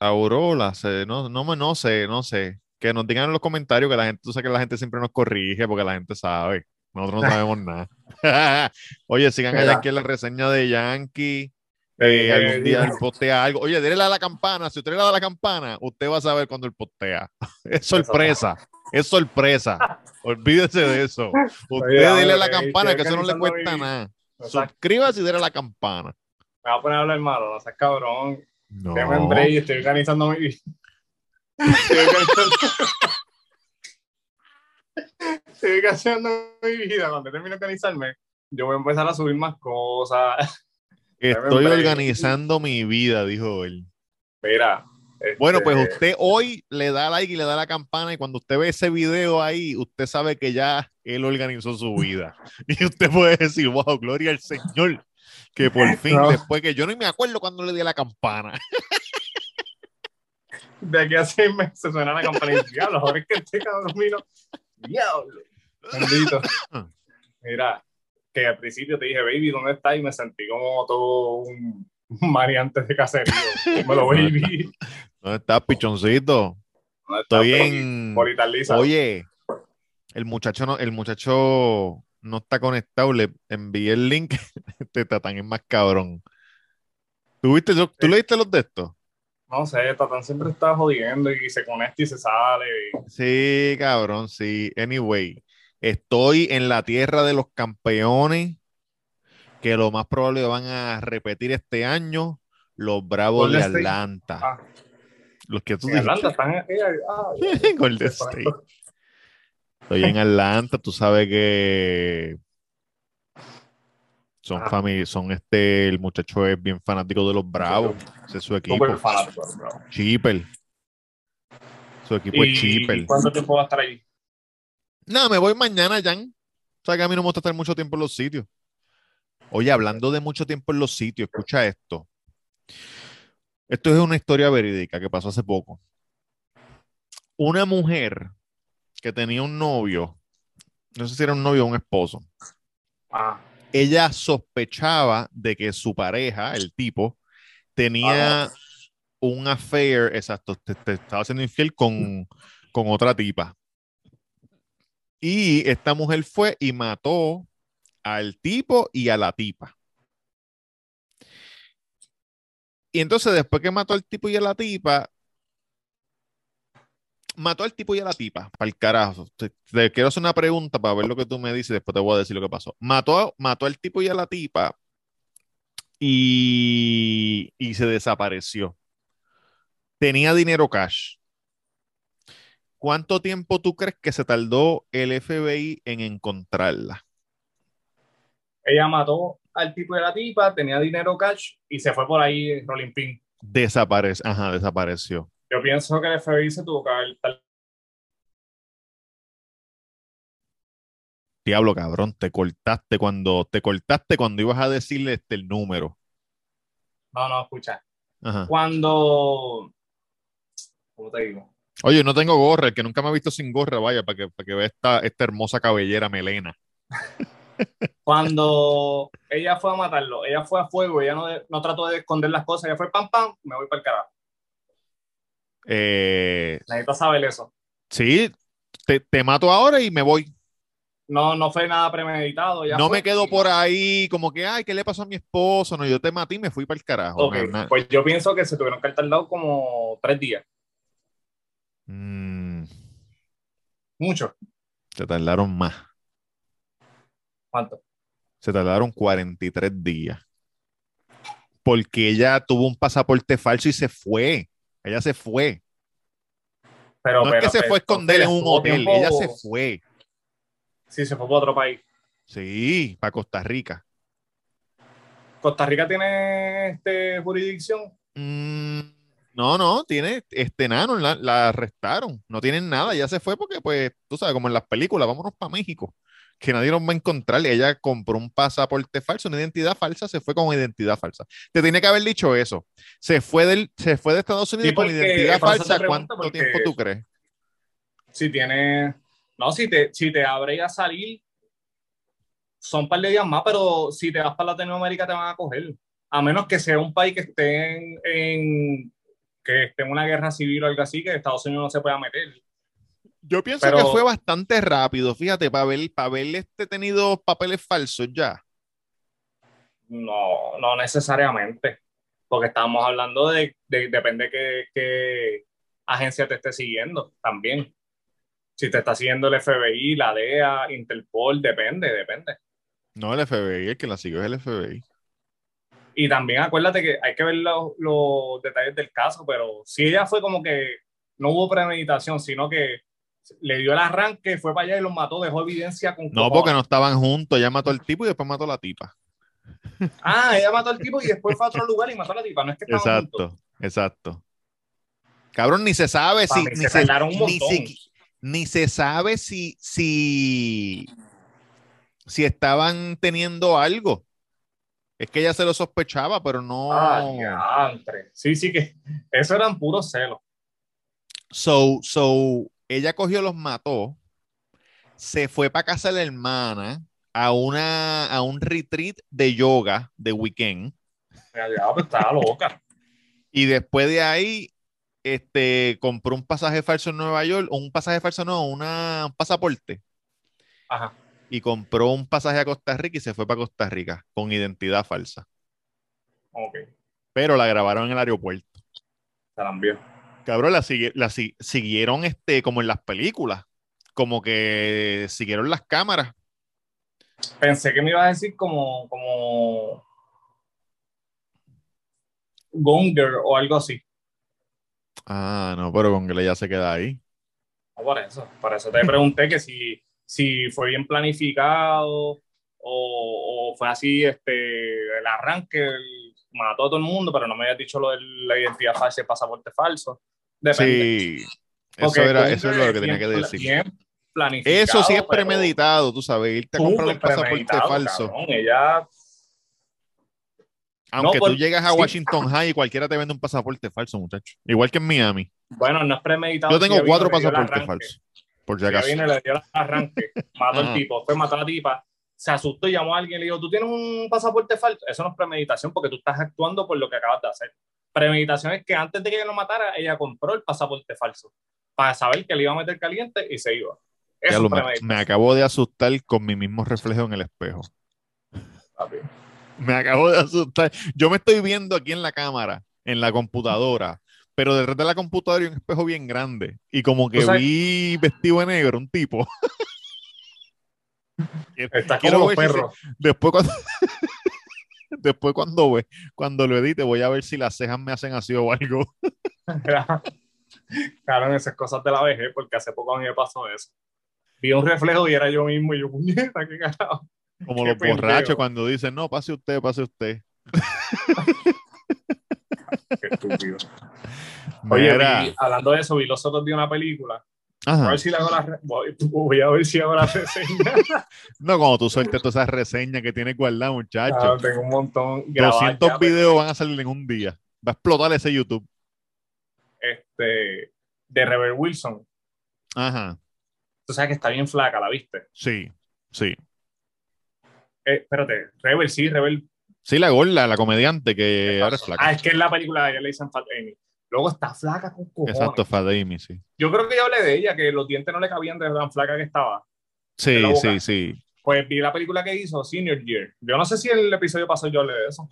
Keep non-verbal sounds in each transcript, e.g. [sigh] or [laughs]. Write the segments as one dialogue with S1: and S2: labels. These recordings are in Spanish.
S1: Aurora, se- no, no, me- no sé, no sé. Que nos digan en los comentarios que la gente, tú sabes que la gente siempre nos corrige porque la gente sabe. Nosotros no sabemos [laughs] nada. [laughs] Oye, sigan a
S2: Mira.
S1: Yankee en la reseña de Yankee.
S2: Eh,
S1: Eh, algún día
S2: eh,
S1: él postea algo. Oye, déle a la campana. Si usted le da la campana, usted va a saber cuando él postea. [laughs] Es sorpresa. Es sorpresa. Olvídese de eso. Usted dele a la campana, que eso no le cuesta nada. Suscríbase y dele a la campana.
S2: Me voy a poner a hablar malo, no seas cabrón.
S1: No.
S2: Estoy organizando mi. [laughs] Estoy organizando [laughs] mi vida. Cuando termine de organizarme, yo voy a empezar a subir más cosas. [laughs]
S1: Estoy organizando mi vida, dijo él.
S2: Mira. este,
S1: Bueno, pues usted hoy le da like y le da la campana y cuando usted ve ese video ahí, usted sabe que ya él organizó su vida. Y usted puede decir, wow, gloria al Señor, que por fin,
S2: No.
S1: después que yo no me acuerdo cuando le di a la campana.
S2: De aquí a seis meses suena la campana y [laughs] diablo, ahora es que este cabrón vino. Diablo. Bendito. Mira, que al principio te dije, baby, ¿dónde estás? Y me sentí como todo un mariante de caserío. Baby.
S1: ¿Dónde estás, pichoncito?
S2: ¿Dónde estás,
S1: Estoy en... Oye, el muchacho no, el muchacho no está conectado, le envié el link. [laughs] Este tatán es más cabrón. ¿Tú, viste, yo- ¿Tú leíste los de estos?
S2: No sé, Tatán siempre está jodiendo y se conecta y se sale. y-
S1: Sí, cabrón, sí. Anyway, estoy en la tierra de los campeones, que lo más probable van a repetir este año, los Bravos de. Atlanta.
S2: Ah,
S1: Los que tú
S2: en Atlanta están. ah. [laughs]
S1: Golden State. Estoy en Atlanta, tú sabes que son
S2: Ajá.
S1: familia, son este, el muchacho es bien fanático de los Bravos, ese es su equipo,
S2: Súper fanático.
S1: Chipper. Su equipo es
S2: ¿Y
S1: Chipper.
S2: cuánto tiempo va a estar ahí?
S1: No, me voy mañana, Jan. O sea que a mí no me gusta estar mucho tiempo en los sitios. Oye, hablando de mucho tiempo en los sitios, escucha esto. Esto es una historia verídica que pasó hace poco. Una mujer que tenía un novio, no sé si era un novio o un esposo,
S2: Ah,
S1: ella sospechaba de que su pareja, el tipo, tenía un affair, exacto, te, te estaba siendo infiel con, con otra tipa. Y esta mujer fue y mató al tipo y a la tipa. Y entonces después que mató al tipo y a la tipa, mató al tipo y a la tipa, para el carajo. Te, te quiero hacer una pregunta para ver lo que tú me dices, después te voy a decir lo que pasó. Mató, mató al tipo y a la tipa y, y se desapareció. Tenía dinero cash. ¿Cuánto tiempo tú crees que se tardó el FBI en encontrarla?
S2: ella mató al tipo de la tipa, tenía dinero cash y se fue por ahí Rolling Pin.
S1: Desaparece, ajá, desapareció.
S2: Yo pienso que el FBI se tuvo que haber
S1: Diablo, cabrón, te cortaste cuando te cortaste cuando ibas a decirle este el número.
S2: No, no, escucha.
S1: Ajá.
S2: Cuando. ¿Cómo te digo?
S1: Oye, no tengo gorra, el que nunca me ha visto sin gorra, vaya, para que, para que vea esta, esta hermosa cabellera melena. [laughs]
S2: Cuando ella fue a matarlo, ella fue a fuego, ella no, no trató de esconder las cosas, ella fue pam, pam, me voy para el carajo.
S1: Eh,
S2: Necesito saber eso.
S1: sí, te, te mato ahora y me voy.
S2: No, no fue nada premeditado. ella
S1: no
S2: fue
S1: me quedo por ahí como que, ay, ¿qué le pasó a mi esposo? No, yo te maté y me fui para el carajo.
S2: Pues yo pienso que se tuvieron que haber tardado como tres días.
S1: Mm,
S2: Mucho.
S1: se tardaron más.
S2: ¿Cuánto?
S1: Se tardaron 43 días. Porque ella tuvo un pasaporte falso y se fue. Ella se fue.
S2: Pero,
S1: No
S2: pero,
S1: es que se fue a esconder en un hotel, ella se fue.
S2: Sí, se fue para otro país.
S1: Sí, para Costa Rica.
S2: Costa Rica tiene este, jurisdicción.
S1: Mm, No, no, tiene este nano, la, la arrestaron. No tienen nada, ya se fue porque, pues, tú sabes, como en las películas, vámonos para México. Que nadie nos va a encontrar. Ella compró un pasaporte falso, una identidad falsa, se fue con identidad falsa. Te tiene que haber dicho eso. Se fue, del, se fue de Estados Unidos
S2: Sí,
S1: con identidad falsa. ¿Cuánto
S2: porque-
S1: tiempo tú crees?
S2: Si tiene. No, si te, si te abre a salir, son un par de días más, pero si te vas para Latinoamérica te van a coger. A menos que sea un país que esté en, en- que esté en una guerra civil o algo así, que Estados Unidos no se pueda meter.
S1: Yo pienso
S2: Pero-
S1: que fue bastante rápido, fíjate, para ver, para ver este tenido papeles falsos ya.
S2: No, no necesariamente. Porque estamos hablando de, de- depende qué, qué agencia te esté siguiendo también. Si te está siguiendo el FBI, la DEA, Interpol, depende, depende.
S1: No el FBI, el que la siguió es el FBI.
S2: Y también acuérdate que hay que ver los, los detalles del caso, pero si ella fue como que no hubo premeditación, sino que le dio el arranque, fue para allá y los mató, dejó evidencia con
S1: No, porque no estaban juntos, ella mató al tipo y después mató a la tipa.
S2: Ah, ella mató al tipo y después fue a otro lugar y mató a la tipa, no es que estaban juntos.
S1: Exacto, exacto. Cabrón, ni se sabe si. Ni
S2: se
S1: se, ni,
S2: montón.
S1: si- ni se sabe si, si, si estaban teniendo algo. Es que ella se lo sospechaba, pero no.
S2: Ah. Sí, sí que eso eran puros celos.
S1: So, so, ella cogió, los mató, se fue para casa de la hermana a, una, a un retreat de yoga de weekend.
S2: Estaba loca.
S1: Y después de ahí, este, compró un pasaje falso en Nueva York, un pasaje falso no, una, un pasaporte.
S2: Ajá.
S1: Y compró un pasaje a Costa Rica y se fue para Costa Rica con identidad falsa.
S2: Ok.
S1: Pero la grabaron en el aeropuerto.
S2: Se la envió.
S1: Cabrón, la, la si- siguieron este, como en las películas. Como que siguieron las cámaras.
S2: Pensé que me iba a decir como, como Gonger o algo así.
S1: Ah, no, pero que ya se queda ahí.
S2: No, por eso. Por eso te pregunté que si, si fue bien planificado o, o fue así este, el arranque, el- mató a todo el mundo, pero no me habías dicho lo de la identidad falsa y el pasaporte falso. Depende.
S1: Sí, eso, era, eso es lo que tenía que decir.
S2: bien planificado,
S1: Eso sí es premeditado, tú sabes, irte a comprar un pasaporte falso.
S2: cabrón. Ella
S1: Aunque
S2: por-
S1: tú llegas a
S2: sí.
S1: Washington High y cualquiera te vende un pasaporte falso, muchacho. Igual que en Miami.
S2: Bueno, no es premeditado.
S1: Yo tengo cuatro pasaportes falsos. Por si acaso.
S2: y le dio el arranque, mató al tipo, después mató a la tipa, se asustó y llamó a alguien y le dijo, ¿tú tienes un pasaporte falso? Eso no es premeditación porque tú estás actuando por lo que acabas de hacer. Premeditación es que antes de que ella lo matara, ella compró el pasaporte falso para saber que le iba a meter caliente y se iba. Eso es
S1: me,
S2: premeditación.
S1: me acabo de asustar con mi mismo reflejo en el espejo.
S2: papi.
S1: Me acabo de asustar. Yo me estoy viendo aquí en la cámara, en la computadora, pero detrás de la computadora hay un espejo bien grande. Y como que vi vestido de negro, un tipo.
S2: Estás
S1: Quiero
S2: como los
S1: ver si. Después cuando, [laughs] después cuando, ve- cuando lo edite, voy a ver si las cejas me hacen así o algo. [laughs] [laughs]
S2: Claro, esas cosas de la vejez, porque hace poco a mí me pasó eso. Vi un reflejo y era yo mismo y yo, puñeta, qué carajo.
S1: Como
S2: Qué
S1: los borrachos cuando dicen, no, pase usted, pase usted.
S2: Qué estúpido. Oye, vi- hablando de eso, vi los otros días una película. A ver si le hago la voy, voy a ver si hago la reseña. [laughs]
S1: No, cuando tú sueltes todas esas reseñas que tienes guardadas,
S2: Ah,
S1: muchacho.
S2: tengo un montón grabadas
S1: 200
S2: ya, pero,
S1: videos van a salir en un día. Va a explotar ese YouTube.
S2: Este, de Rebel Wilson.
S1: Ajá.
S2: Tú sabes que está bien flaca, ¿la viste?
S1: Sí, sí.
S2: Eh, espérate, Rebel, sí, Rebel.
S1: Sí, la gorda, la comediante que ahora es flaca.
S2: Ah, es que en la película ya le dicen Fat Amy. Luego está flaca con cojones.
S1: Exacto, Fademi, sí.
S2: Yo creo que yo hablé de ella, que los dientes no le cabían de tan flaca que estaba.
S1: Sí, sí, sí.
S2: Pues vi la película que hizo, Senior Year. Yo no sé si el episodio pasó yo hablé de eso.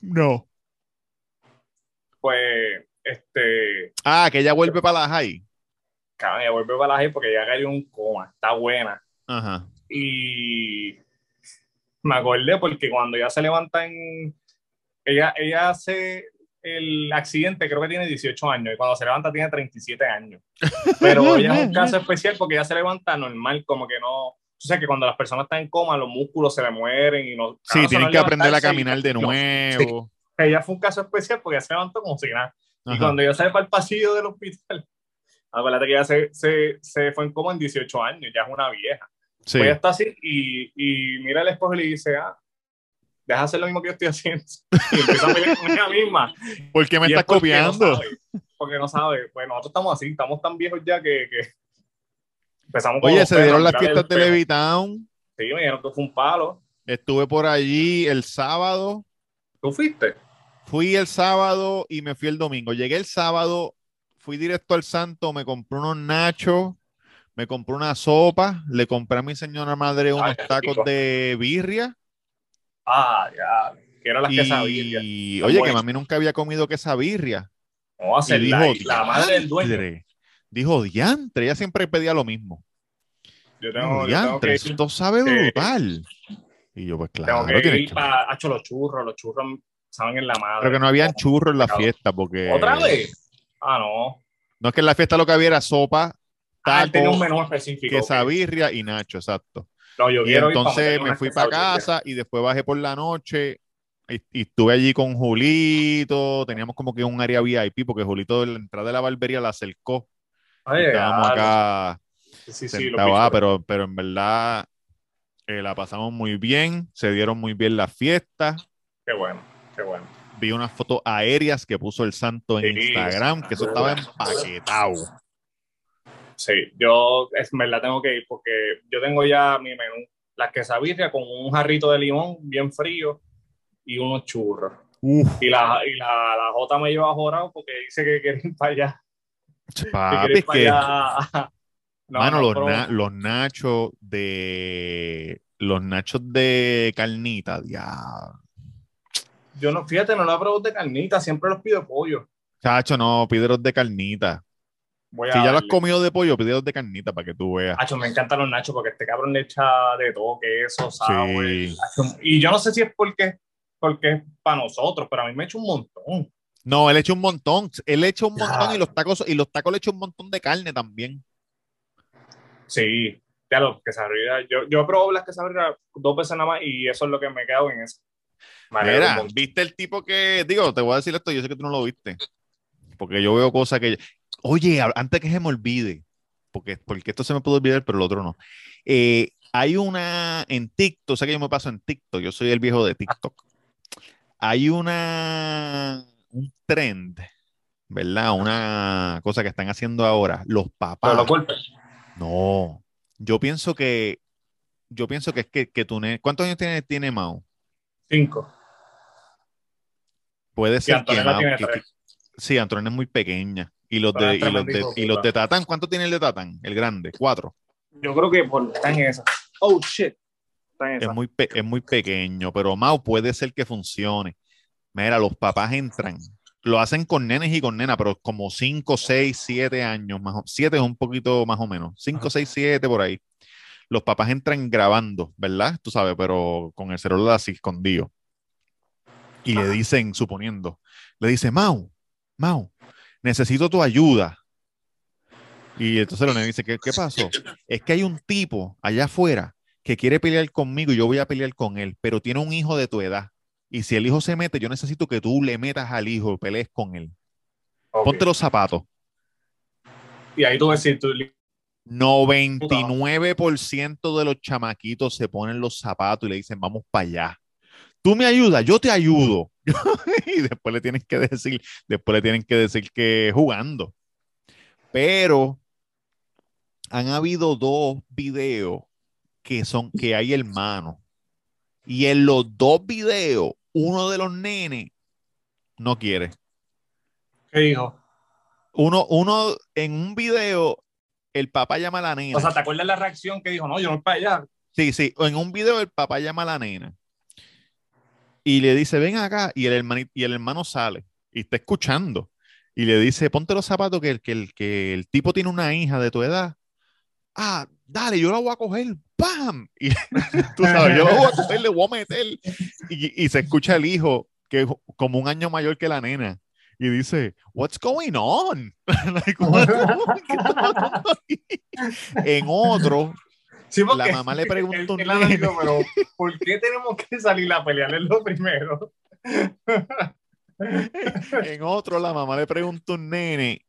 S1: No.
S2: Pues, este,
S1: Ah, que ella vuelve para la high.
S2: cabrón, ella vuelve para la G porque ya cayó en un coma. Está buena.
S1: Ajá.
S2: Y me acordé porque cuando ella se levanta en. Ella, ella hace el accidente, creo que tiene 18 años, y cuando se levanta tiene 37 años. [laughs] Pero ella es un caso especial porque ella se levanta normal, como que no. O sea, que cuando las personas están en coma, los músculos se le mueren y no.
S1: Sí, tienen que aprender a caminar de nuevo.
S2: Ella fue un caso especial porque ella se levantó como si nada. Y
S1: Ajá.
S2: cuando ella sale para el pasillo del hospital, [laughs] acuérdate que ella se, se, se fue en como en 18 años, ya es una vieja.
S1: Sí.
S2: Pues ella está así y, y mira al esposo y le dice, ah, deja hacer lo mismo que yo estoy haciendo. [laughs] Y empieza a pelear con ella misma.
S1: ¿Por qué me
S2: Y
S1: estás
S2: no
S1: copiando?
S2: sabe, porque no sabe. Pues nosotros estamos así, estamos tan viejos ya que, que empezamos con
S1: Oye, se dieron las fiestas de. Levitown.
S2: Sí, me dijeron que fue un palo.
S1: Estuve por allí el sábado.
S2: ¿Tú fuiste?
S1: Fui el sábado y me fui el domingo. Llegué el sábado, fui directo al santo, me compré unos nachos, me compré una sopa, le compré a mi señora madre unos
S2: Ay,
S1: tacos
S2: rico.
S1: de birria.
S2: Ah, ya. Que eran las que sabía.
S1: Y oye, que mami nunca había comido birria.
S2: Vamos a
S1: Y
S2: hacer
S1: dijo,
S2: la, la madre del dueño.
S1: Dijo, diantre, ella siempre pedía lo mismo.
S2: Yo tengo, yo tengo
S1: diantre,
S2: que,
S1: esto sabe
S2: que-
S1: brutal. Y yo, pues
S2: tengo
S1: claro,
S2: que
S1: tienes
S2: ir
S1: que-
S2: para hacho los churros. Los churros saben en la madre.
S1: Pero que no habían churros en la fiesta, porque.
S2: ¿Otra vez? Ah, no.
S1: No es que en la fiesta lo que había era sopa,
S2: Ah, él tenía un
S1: taco,
S2: menú específico.
S1: quesabirria y nacho, exacto.
S2: No, yo
S1: Y entonces me fui para casa y después bajé por la noche y, y estuve allí con Julito. Teníamos como que un área VIP porque Julito de la entrada de la barbería la acercó.
S2: Ay,
S1: Estábamos
S2: ah,
S1: acá
S2: Sí, sí, los
S1: sentados, ah, pero, pero en verdad eh, la pasamos muy bien, se dieron muy bien las fiestas.
S2: Qué bueno, qué bueno.
S1: Vi unas fotos aéreas que puso el santo en
S2: Sí,
S1: Instagram, que eso estaba empaquetado.
S2: Sí, yo es verdad tengo que ir porque yo tengo ya mi menú. Las quesabirrias con un jarrito de limón bien frío y unos churros.
S1: Uf,
S2: Y la, y la, la Jota me lleva jorado porque dice que quiere ir para allá. Que
S1: papi, es
S2: para
S1: que,
S2: allá. [laughs] No,
S1: mano,
S2: no,
S1: los, na- los nachos de los nachos de carnita, diablo.
S2: Yo no, fíjate, no la probado de carnita, siempre los pido pollo.
S1: Chacho, no, pídelos de carnita.
S2: Voy a
S1: Si ya lo has comido de pollo, pídelos de carnita para que tú veas.
S2: Acho, me encantan los nachos porque este cabrón le echa de todo, queso.
S1: Sí.
S2: Acho, Y yo no sé si es porque, porque es para nosotros, pero a mí me echa un montón.
S1: No, él echa un montón. Él echa un montón
S2: Ya.
S1: y los tacos, y los tacos le echa un montón de carne también.
S2: Sí, ya lo que Yo, yo probé las quesadillas dos veces nada más y eso es lo que me quedo en eso.
S1: Mira. ¿viste el tipo que, digo, te voy a decir esto, yo sé que tú no lo viste, porque yo veo cosas que, oye, antes que se me olvide, porque, porque esto se me puede olvidar, pero lo otro no. Eh, hay una en TikTok, sé que yo me paso en TikTok, yo soy el viejo de TikTok. Hay una, un trend, ¿verdad? Una cosa que están haciendo ahora, los papás.
S2: Pero los golpes.
S1: No, yo pienso que, yo pienso que es que, que tú, ¿cuántos años tiene, tiene Mao?
S2: Cinco.
S1: Puede ser que
S2: Antonella
S1: Mao-
S2: tiene
S1: que-
S2: tres.
S1: que- sí, Antonella es muy pequeña. Y los, de, y, los de, y los de Tatán, ¿cuánto tiene el de Tatán? El grande, cuatro.
S2: Yo creo que por, está en esa. Oh, shit. Está en
S1: Es
S2: esa.
S1: muy, pe- es muy pequeño, pero Mao puede ser que funcione. Mira, los papás entran, lo hacen con nenes y con nenas, pero como 5, 6, 7 años, más o 7 es un poquito más o menos, 5,
S2: Ajá.
S1: 6, 7 por ahí. Los papás entran grabando, ¿verdad? Tú sabes, pero con el celular así escondido. Y le dicen, suponiendo, le dice, Mau, Mau, necesito tu ayuda. Y entonces nenes dice, ¿qué, ¿qué pasó? Es que hay un tipo allá afuera que quiere pelear conmigo y yo voy a pelear con él, pero tiene un hijo de tu edad. Y si el hijo se mete, yo necesito que tú le metas al hijo y pelees con él. Ponte los zapatos.
S2: Y ahí tú tú
S1: 99% de los chamaquitos se ponen los zapatos y le dicen, vamos para allá. Tú me ayudas, yo te ayudo. [laughs] y después le tienen que decir, después le tienen que decir que jugando. Pero han habido dos videos que son que hay hermanos. Y en los dos videos, uno de los nenes no quiere.
S2: ¿Qué dijo?
S1: Uno, uno en un video, el papá llama a la nena.
S2: O sea, ¿te acuerdas la reacción que dijo? No, yo no voy para allá.
S1: Sí, sí. En un video el papá llama a la nena y le dice, ven acá, y el, hermani- y el hermano sale y está escuchando y le dice, ponte los zapatos que el, que, el, que el tipo tiene una hija de tu edad. Ah, dale, yo la voy a coger, ¡pam! [laughs] Y tú sabes, yo la voy a coger, le voy a meter. Y, y se escucha el hijo, que es como un año mayor que la nena. Y dice, what's going on? [laughs] Like, what- ¿qué está pasando aquí? En otro,
S2: Sí,
S1: La mamá le [laughs] preguntó
S2: él analizó,
S1: nene.
S2: pero ¿por qué tenemos que salir a pelear? Es lo primero. [laughs]
S1: En otro, la mamá le pregunta a un nene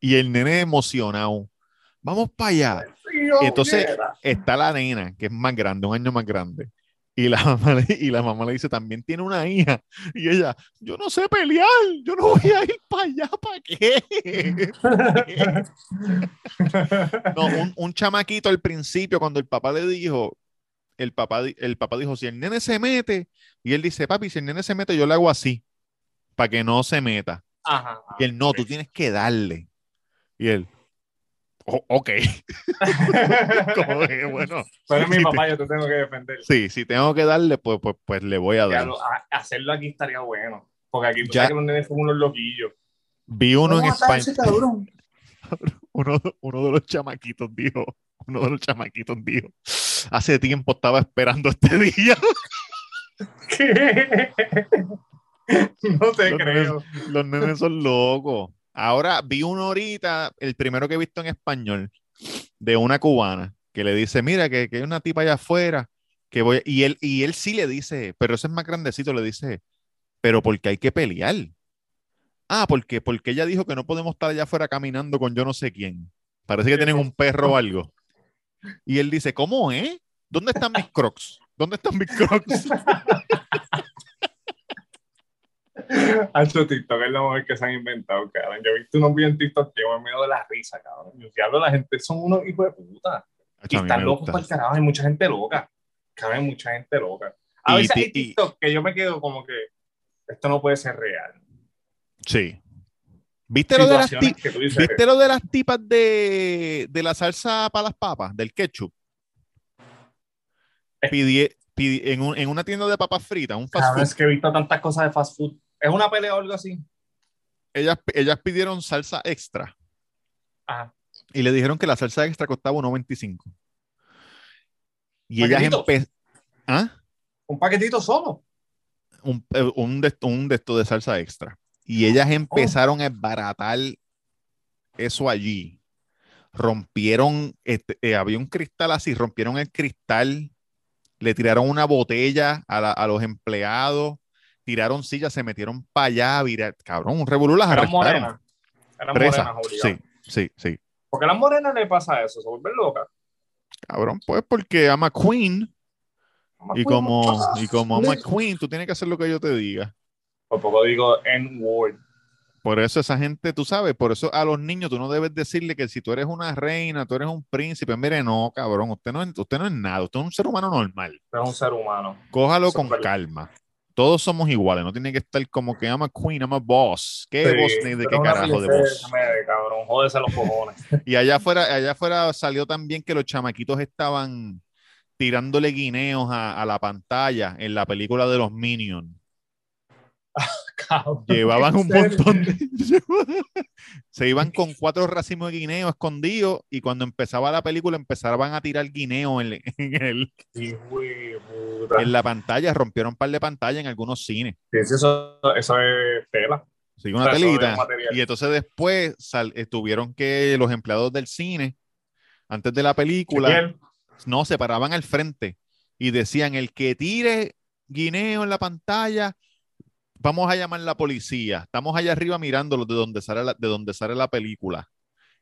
S1: y el nene emocionado. Vamos para allá. Y entonces está la nena, que es más grande, un año más grande. Y la, [laughs] mamá le, y la mamá le dice, también tiene una hija. Y ella, yo no sé pelear, yo no voy a ir para allá, ¿para qué? [laughs] No, un, un chamaquito al principio, cuando el papá le dijo, el papá, el papá dijo, si el nene se mete, y él dice, papi, si el nene se mete, yo le hago así, para que no se meta.
S2: Ajá.
S1: Y él, no, tú tienes que darle. Y él, "Oh, ok. [laughs] Como que, bueno,
S2: Pero es mi
S1: te-
S2: papá, yo te tengo que defender.
S1: sí, si tengo que darle, pues, pues, pues le voy a dar.
S2: lo- a- hacerlo aquí estaría bueno. Porque aquí tú
S1: Ya.
S2: sabes que los nenes son unos loquillos.
S1: Vi uno en
S2: ¿Cómo matar a
S1: España, [laughs] uno, uno de los chamaquitos dijo, uno de los chamaquitos dijo, hace tiempo estaba esperando este [laughs] día.
S2: ¿Qué? No te
S1: Los
S2: creo.
S1: Los nenes son locos. Ahora vi uno ahorita, el primero que he visto en español, de una cubana, que le dice, mira, que, que hay una tipa allá afuera, que voy, y él, y él sí le dice, pero ese es más grandecito, le dice, pero porque hay que pelear. Ah, porque, porque ella dijo que no podemos estar allá afuera caminando con yo no sé quién. Parece que tienen un perro o [laughs] algo. Y él dice, ¿cómo eh? ¿Dónde están mis crocs? ¿Dónde están mis crocs? [laughs] [laughs]
S2: Hacho TikTok es lo mejor que se han inventado, cabrón. Yo he visto unos videos en TikTok que yo me miedo de la risa, cabrón. Yo diablo, la gente son unos hijos de puta. Y están locos para el carajo. Hay mucha gente loca. Cabe mucha gente loca. A
S1: Y
S2: veces hay TikTok que yo me quedo como que esto no puede ser real.
S1: Sí. ¿Viste lo de las ¿Viste lo de las tipas de, de la salsa para las papas, del ketchup?
S2: Eh.
S1: En, un- en una tienda de papas fritas, un fast food,
S2: que he visto tantas cosas de fast food. ¿Es una pelea o algo así?
S1: ellas, ellas pidieron salsa extra
S2: Ajá.
S1: y le dijeron que la salsa extra costaba 1.25. Y ellas empezaron... ¿Ah?
S2: Un paquetito solo.
S1: un, eh, un, de, un de esto de salsa extra. Y ellas empezaron a esbaratar eso allí. Rompieron, este, eh, había un cristal así, rompieron el cristal, le tiraron una botella a, la- a los empleados, tiraron sillas, se metieron para allá, vira- cabrón, un revolú las
S2: Eran
S1: arrestaron.
S2: morenas. Eran
S1: Presa.
S2: morenas, obligado.
S1: Sí, sí, sí.
S2: ¿Por qué a las morenas le pasa eso? Se vuelven locas.
S1: Cabrón, pues porque ama Queen y como, y como ama Queen, tú tienes que hacer lo que yo te diga.
S2: Por poco digo N-word.
S1: Por eso esa gente, tú sabes, por eso a los niños tú no debes decirle que si tú eres una reina, tú eres un príncipe, mire, no, cabrón, usted no, es- usted no es nada, usted es un ser humano normal.
S2: Es un ser humano.
S1: Cójalo
S2: Eso es
S1: con calma. Todos somos iguales, no tiene que estar como que ama queen, ama boss. ¿Qué
S2: Sí,
S1: boss ni de qué carajo de boss?
S2: me- cabrón, jódese los cojones. [laughs]
S1: Y allá afuera, allá afuera salió también que los chamaquitos estaban tirándole guineos a, a la pantalla en la película de los Minions. [laughs]
S2: Cabrón.
S1: Llevaban un montón de... [laughs] Se iban con cuatro racimos de guineo escondidos y cuando empezaba la película empezaban a tirar guineo en, el- [laughs] la pantalla, rompieron un par de pantallas en algunos cines.
S2: Sí, Eso, eso es tela.
S1: Sí, una
S2: O sea, eso
S1: telita. Y entonces después sal- tuvieron que los empleados del cine, antes de la película, no, se paraban al frente y decían, el que tire guineo en la pantalla, vamos a llamar a la policía. Estamos allá arriba mirándolo de donde sale la, de donde sale la película.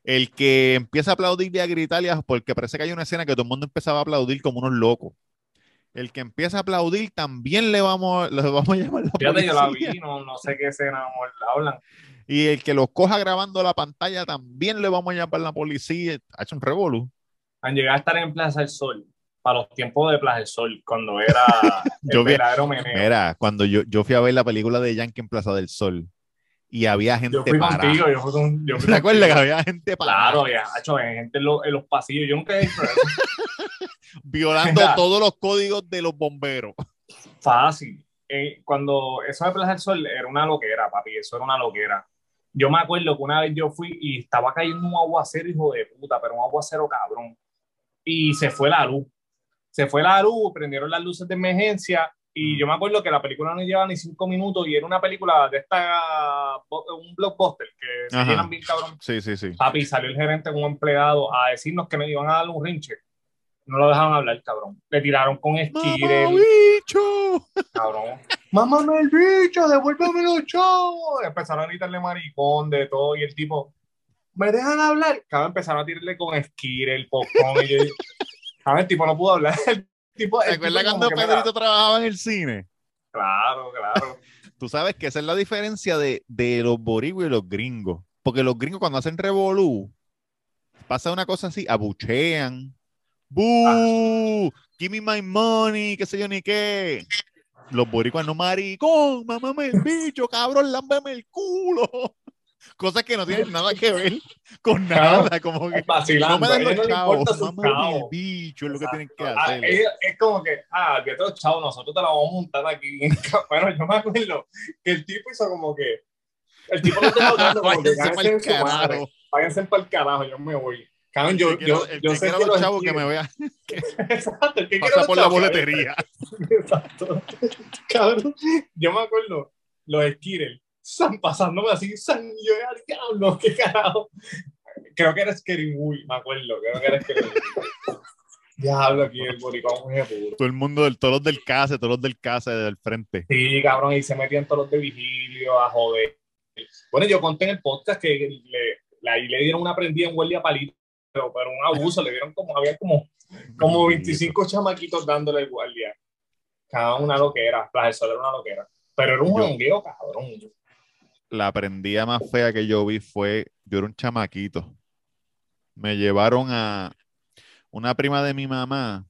S1: El que empieza a aplaudir y a gritar, porque parece que hay una escena que todo el mundo empezaba a aplaudir como unos locos. El que empieza a aplaudir también le vamos, [laughs] le vamos a llamar a la
S2: Fíjate, yo la
S1: policía.
S2: vi, no, no sé qué escena hablan.
S1: Y el que los coja grabando la pantalla también le vamos a llamar a la policía. Ha hecho un revolú.
S2: Han llegado a estar en Plaza del Sol, para los tiempos de Plaza del Sol, cuando era [laughs]
S1: Yo
S2: el
S1: vi-. Mira, cuando yo, yo fui a ver la película de Yankee en Plaza del Sol y había gente
S2: Yo fui
S1: parada.
S2: contigo, yo fui con. Yo [laughs] fui
S1: ¿Te acuerdas que había gente parada
S2: Claro, ya, hecho, gente en, los- en los pasillos. Yo nunca he visto eso. [laughs]
S1: violando
S2: Mira.
S1: todos los códigos de los bomberos?
S2: Fácil. Eh, cuando eso de Plaza del Sol era una loquera, papi, eso era una loquera. Yo me acuerdo que una vez yo fui y estaba cayendo un aguacero, hijo de puta, pero un aguacero cabrón. Y se fue la luz. Se fue la luz, prendieron las luces de emergencia. Y yo me acuerdo que la película no llevaba ni cinco minutos y era una película de esta, un blockbuster que se llenan bien cabrón.
S1: Sí, sí, sí.
S2: Papi, salió el gerente con un empleado a decirnos que nos iban a dar un rinche. No lo dejaban hablar, cabrón. Le tiraron con esquire,
S1: ¡Mamabicho!
S2: cabrón. mámame el bicho, devuélveme los chavos. Empezaron a gritarle maricón de todo y el tipo, ¿me dejan hablar? Cabrón, empezaron a tirarle con esquire, el popcorn y yo, cabrón, el tipo no pudo hablar. El tipo,
S1: ¿Te acuerdas cuando Pedrito trabajaba en el cine?
S2: Claro, claro. [laughs]
S1: Tú sabes que esa es la diferencia de, de los boricuas y los gringos. Porque los gringos cuando hacen revolú, pasa una cosa así, abuchean. ¡Boo! Give me my money, qué sé yo ni qué. Los boricuas no maricón, mamame el bicho, cabrón, lámbeme el culo. Cosas que no tienen nada que ver [laughs] con
S2: Claro.
S1: nada, como que
S2: Vacilando.
S1: no me den los
S2: no
S1: chavos, el
S2: chavos.
S1: bicho, es lo que tienen que
S2: Ah,
S1: hacer.
S2: es, es como que, ah, los chavos, nosotros te la vamos a montar aquí. Bueno, [laughs] yo me acuerdo que el tipo hizo como que. El tipo no estaba [laughs] hablando como que
S1: Váyanse
S2: madre,
S1: carajo.
S2: váyanse para el carajo, yo me voy. Cabrón, yo,
S1: El
S2: yo,
S1: el
S2: yo
S1: que
S2: sé
S1: quiera
S2: que
S1: los chavos que me vea
S2: Exacto, el que los
S1: por la boletería.
S2: Exacto. Cabrón, yo me acuerdo, los Skirel, están pasándome así, san, yo, "Ah, diablo, qué carajo. Creo que era Scary Movie, me acuerdo, creo que era Movie. Diablo, aquí el boricón muy puto.
S1: Todo el mundo, del, todos los del CASE, todos los del CASE del frente.
S2: Sí, cabrón, y se metían todos los de vigilio a joder. Bueno, yo conté en el podcast que le, la- ahí le dieron una prendida en huelga palito, pero, pero un abuso, le dieron como, había como, como 25 chamaquitos dándole el guardia. Cada una loquera, sol era una loquera. Pero era un jangueo, cabrón.
S1: La prendida más fea que yo vi fue, yo era un chamaquito. Me llevaron a una prima de mi mamá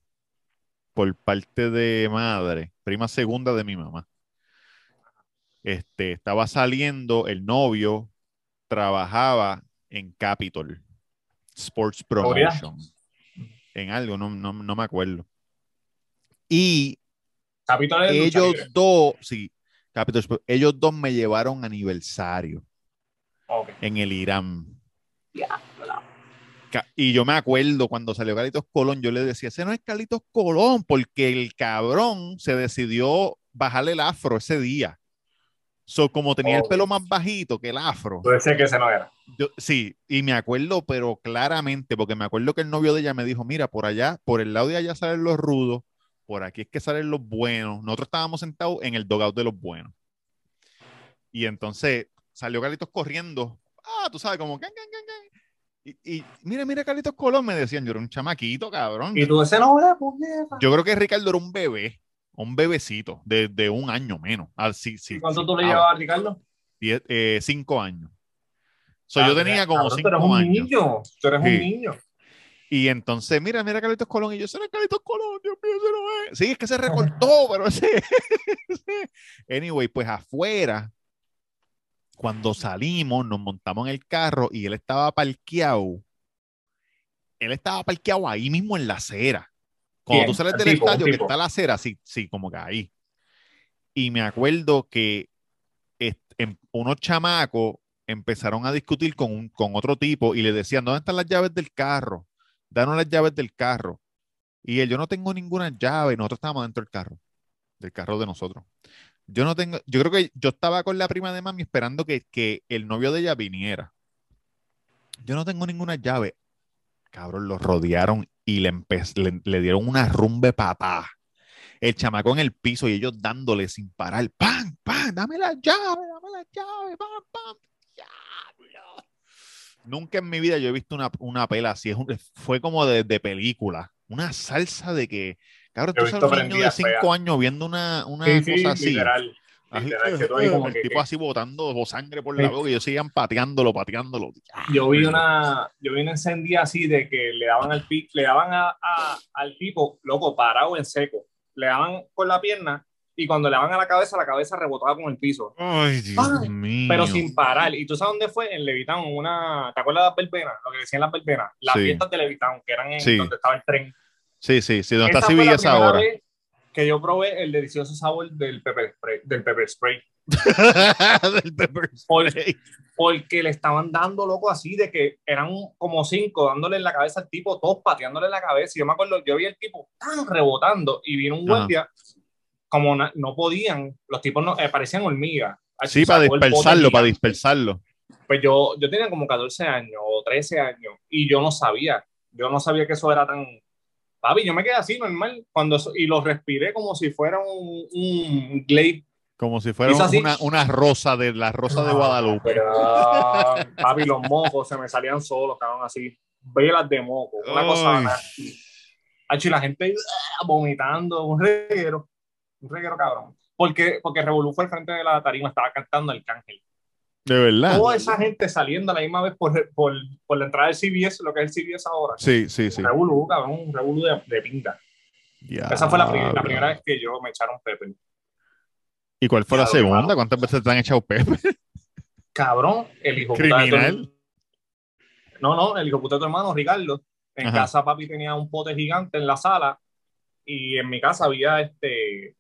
S1: por parte de madre, prima segunda de mi mamá. Este, estaba saliendo, el novio trabajaba en Capitol Sports. Promotion. En algo, no, no, no me acuerdo. Y ellos dos, sí, Capitol ellos dos me llevaron aniversario
S2: Ok.
S1: en el Irán. Y yo me acuerdo cuando salió Carlitos Colón, yo le decía, ese no es Carlitos Colón, porque el cabrón se decidió bajarle el afro ese día. So, como tenía el pelo más bajito que el afro,
S2: Puede ser que ese no era.
S1: yo- sí, y me acuerdo, pero claramente, porque me acuerdo que el novio de ella me dijo, mira, por allá, por el lado de allá salen los rudos, por aquí es que salen los buenos. Nosotros estábamos sentados en el dogout de los buenos. Y entonces salió Carlitos corriendo, ah, tú sabes, como, "Can, can, can, can". Y, y mira, mira, Carlitos Colón, me decían, yo era un chamaquito, cabrón.
S2: Y tú ese no era, puñeta.
S1: Yo creo que Ricardo era un bebé, un bebecito, de, de un año menos. Así, sí,
S2: ¿Y ¿Cuánto
S1: sí,
S2: tú le
S1: ah,
S2: llevabas a Ricardo?
S1: diez- eh, cinco años. So,
S2: Ah,
S1: yo tenía como
S2: cabrón, tú eres
S1: cinco
S2: un
S1: años.
S2: niño. Tú eres
S1: Sí.
S2: un niño.
S1: Y entonces, mira, mira Carlitos Colón. Y yo, es Carlitos Colón, Dios mío, ese no es. Sí, es que se recortó, pero ese. [laughs] Anyway, pues afuera, cuando salimos, nos montamos en el carro y él estaba parqueado. Él estaba parqueado ahí mismo en la acera. Cuando
S2: ¿Quién?
S1: tú sales
S2: El
S1: del
S2: tipo,
S1: estadio, que está la acera, sí, sí, como que ahí. Y me acuerdo que est- em- unos chamacos empezaron a discutir con, un, con otro tipo y le decían, ¿dónde están las llaves del carro? Danos las llaves del carro. Y él, yo no tengo ninguna llave. Nosotros estábamos dentro del carro, del carro de nosotros. Yo no tengo, yo creo que yo estaba con la prima de mami esperando que, que el novio de ella viniera. Yo no tengo ninguna llave. Cabrón, los rodearon y le, le, le dieron una rumbe patá. El chamaco en el piso y ellos dándole sin parar. ¡Pam! ¡Pam! ¡Dame la llave! ¡Dame la llave! ¡Pam! ¡Pam! ¡Diablo! Nunca en mi vida yo he visto una, una pela así. Es un- fue como de, de película. Una salsa de que, cabrón,
S2: Yo
S1: tú sabes un niño de
S2: prendidas
S1: cinco
S2: feas.
S1: años viendo una, una
S2: Sí, sí,
S1: cosa así.
S2: literal.
S1: Así,
S2: Literal, que ahí como
S1: el
S2: que-
S1: tipo
S2: que-
S1: así botando sangre por la
S2: Sí.
S1: boca y ellos sigan pateándolo, pateándolo.
S2: Yo vi una, yo vi una encendida así de que le daban al le daban a, a- al tipo, loco, parado en seco. Le daban con la pierna y cuando le daban a la cabeza, la cabeza rebotaba con el piso.
S1: Ay, Dios
S2: Ay,
S1: mío.
S2: Pero sin parar. ¿Y tú sabes dónde fue? En Levitown, una. ¿Te acuerdas de las verbenas? Lo que decían las verbenas. Las
S1: Sí.
S2: fiestas de Levitown, que eran en
S1: Sí.
S2: donde estaba el tren.
S1: Sí, sí, sí, donde está
S2: Esa
S1: CBS
S2: primera
S1: ahora.
S2: que yo probé el delicioso sabor del pepper spray. Del pepper spray. [laughs]
S1: Del pepper
S2: Por-
S1: spray.
S2: porque le estaban dando loco así de que eran como cinco dándole en la cabeza al tipo, todos pateándole la cabeza. Y yo me acuerdo, yo vi el tipo tan rebotando y vino un guardia, como no podían, los tipos no, eh, parecían hormigas.
S1: Sí, para dispersarlo, para dispersarlo.
S2: Pues yo, yo tenía como 14 años o 13 años y yo no sabía, yo no sabía que eso era tan... Papi, yo me quedé así normal cuando eso- y lo respiré como si fuera un, un Glade
S1: Como si fuera
S2: así.
S1: una, una rosa de la rosa de
S2: Ah,
S1: Guadalupe.
S2: pero, papi, los mocos se me salían solos, cabrón, así. Velas de moco, una cosa
S1: Ay.
S2: nasty. Hacho, y la gente ah, vomitando, un reguero, un reguero cabrón. Porque, porque Revolú fue al frente de la tarima, estaba cantando Arcángel.
S1: De verdad.
S2: Toda esa gente saliendo a la misma vez por, por, por la entrada del CBS, lo que es el CBS ahora.
S1: Sí, sí, sí.
S2: Revolú, cabrón, un revolú de, de pinta. Esa fue la, primera vez que yo me echaron Pepe.
S1: ¿Y cuál fue la segunda? ¿Cuántas veces te han echado Pepe? [laughs]
S2: Cabrón, el hijo puta de tu-
S1: Criminal.
S2: No, no, el hijo puta de tu hermano, Ricardo. En
S1: Ajá.
S2: casa papi tenía un pote gigante en la sala y en mi casa había este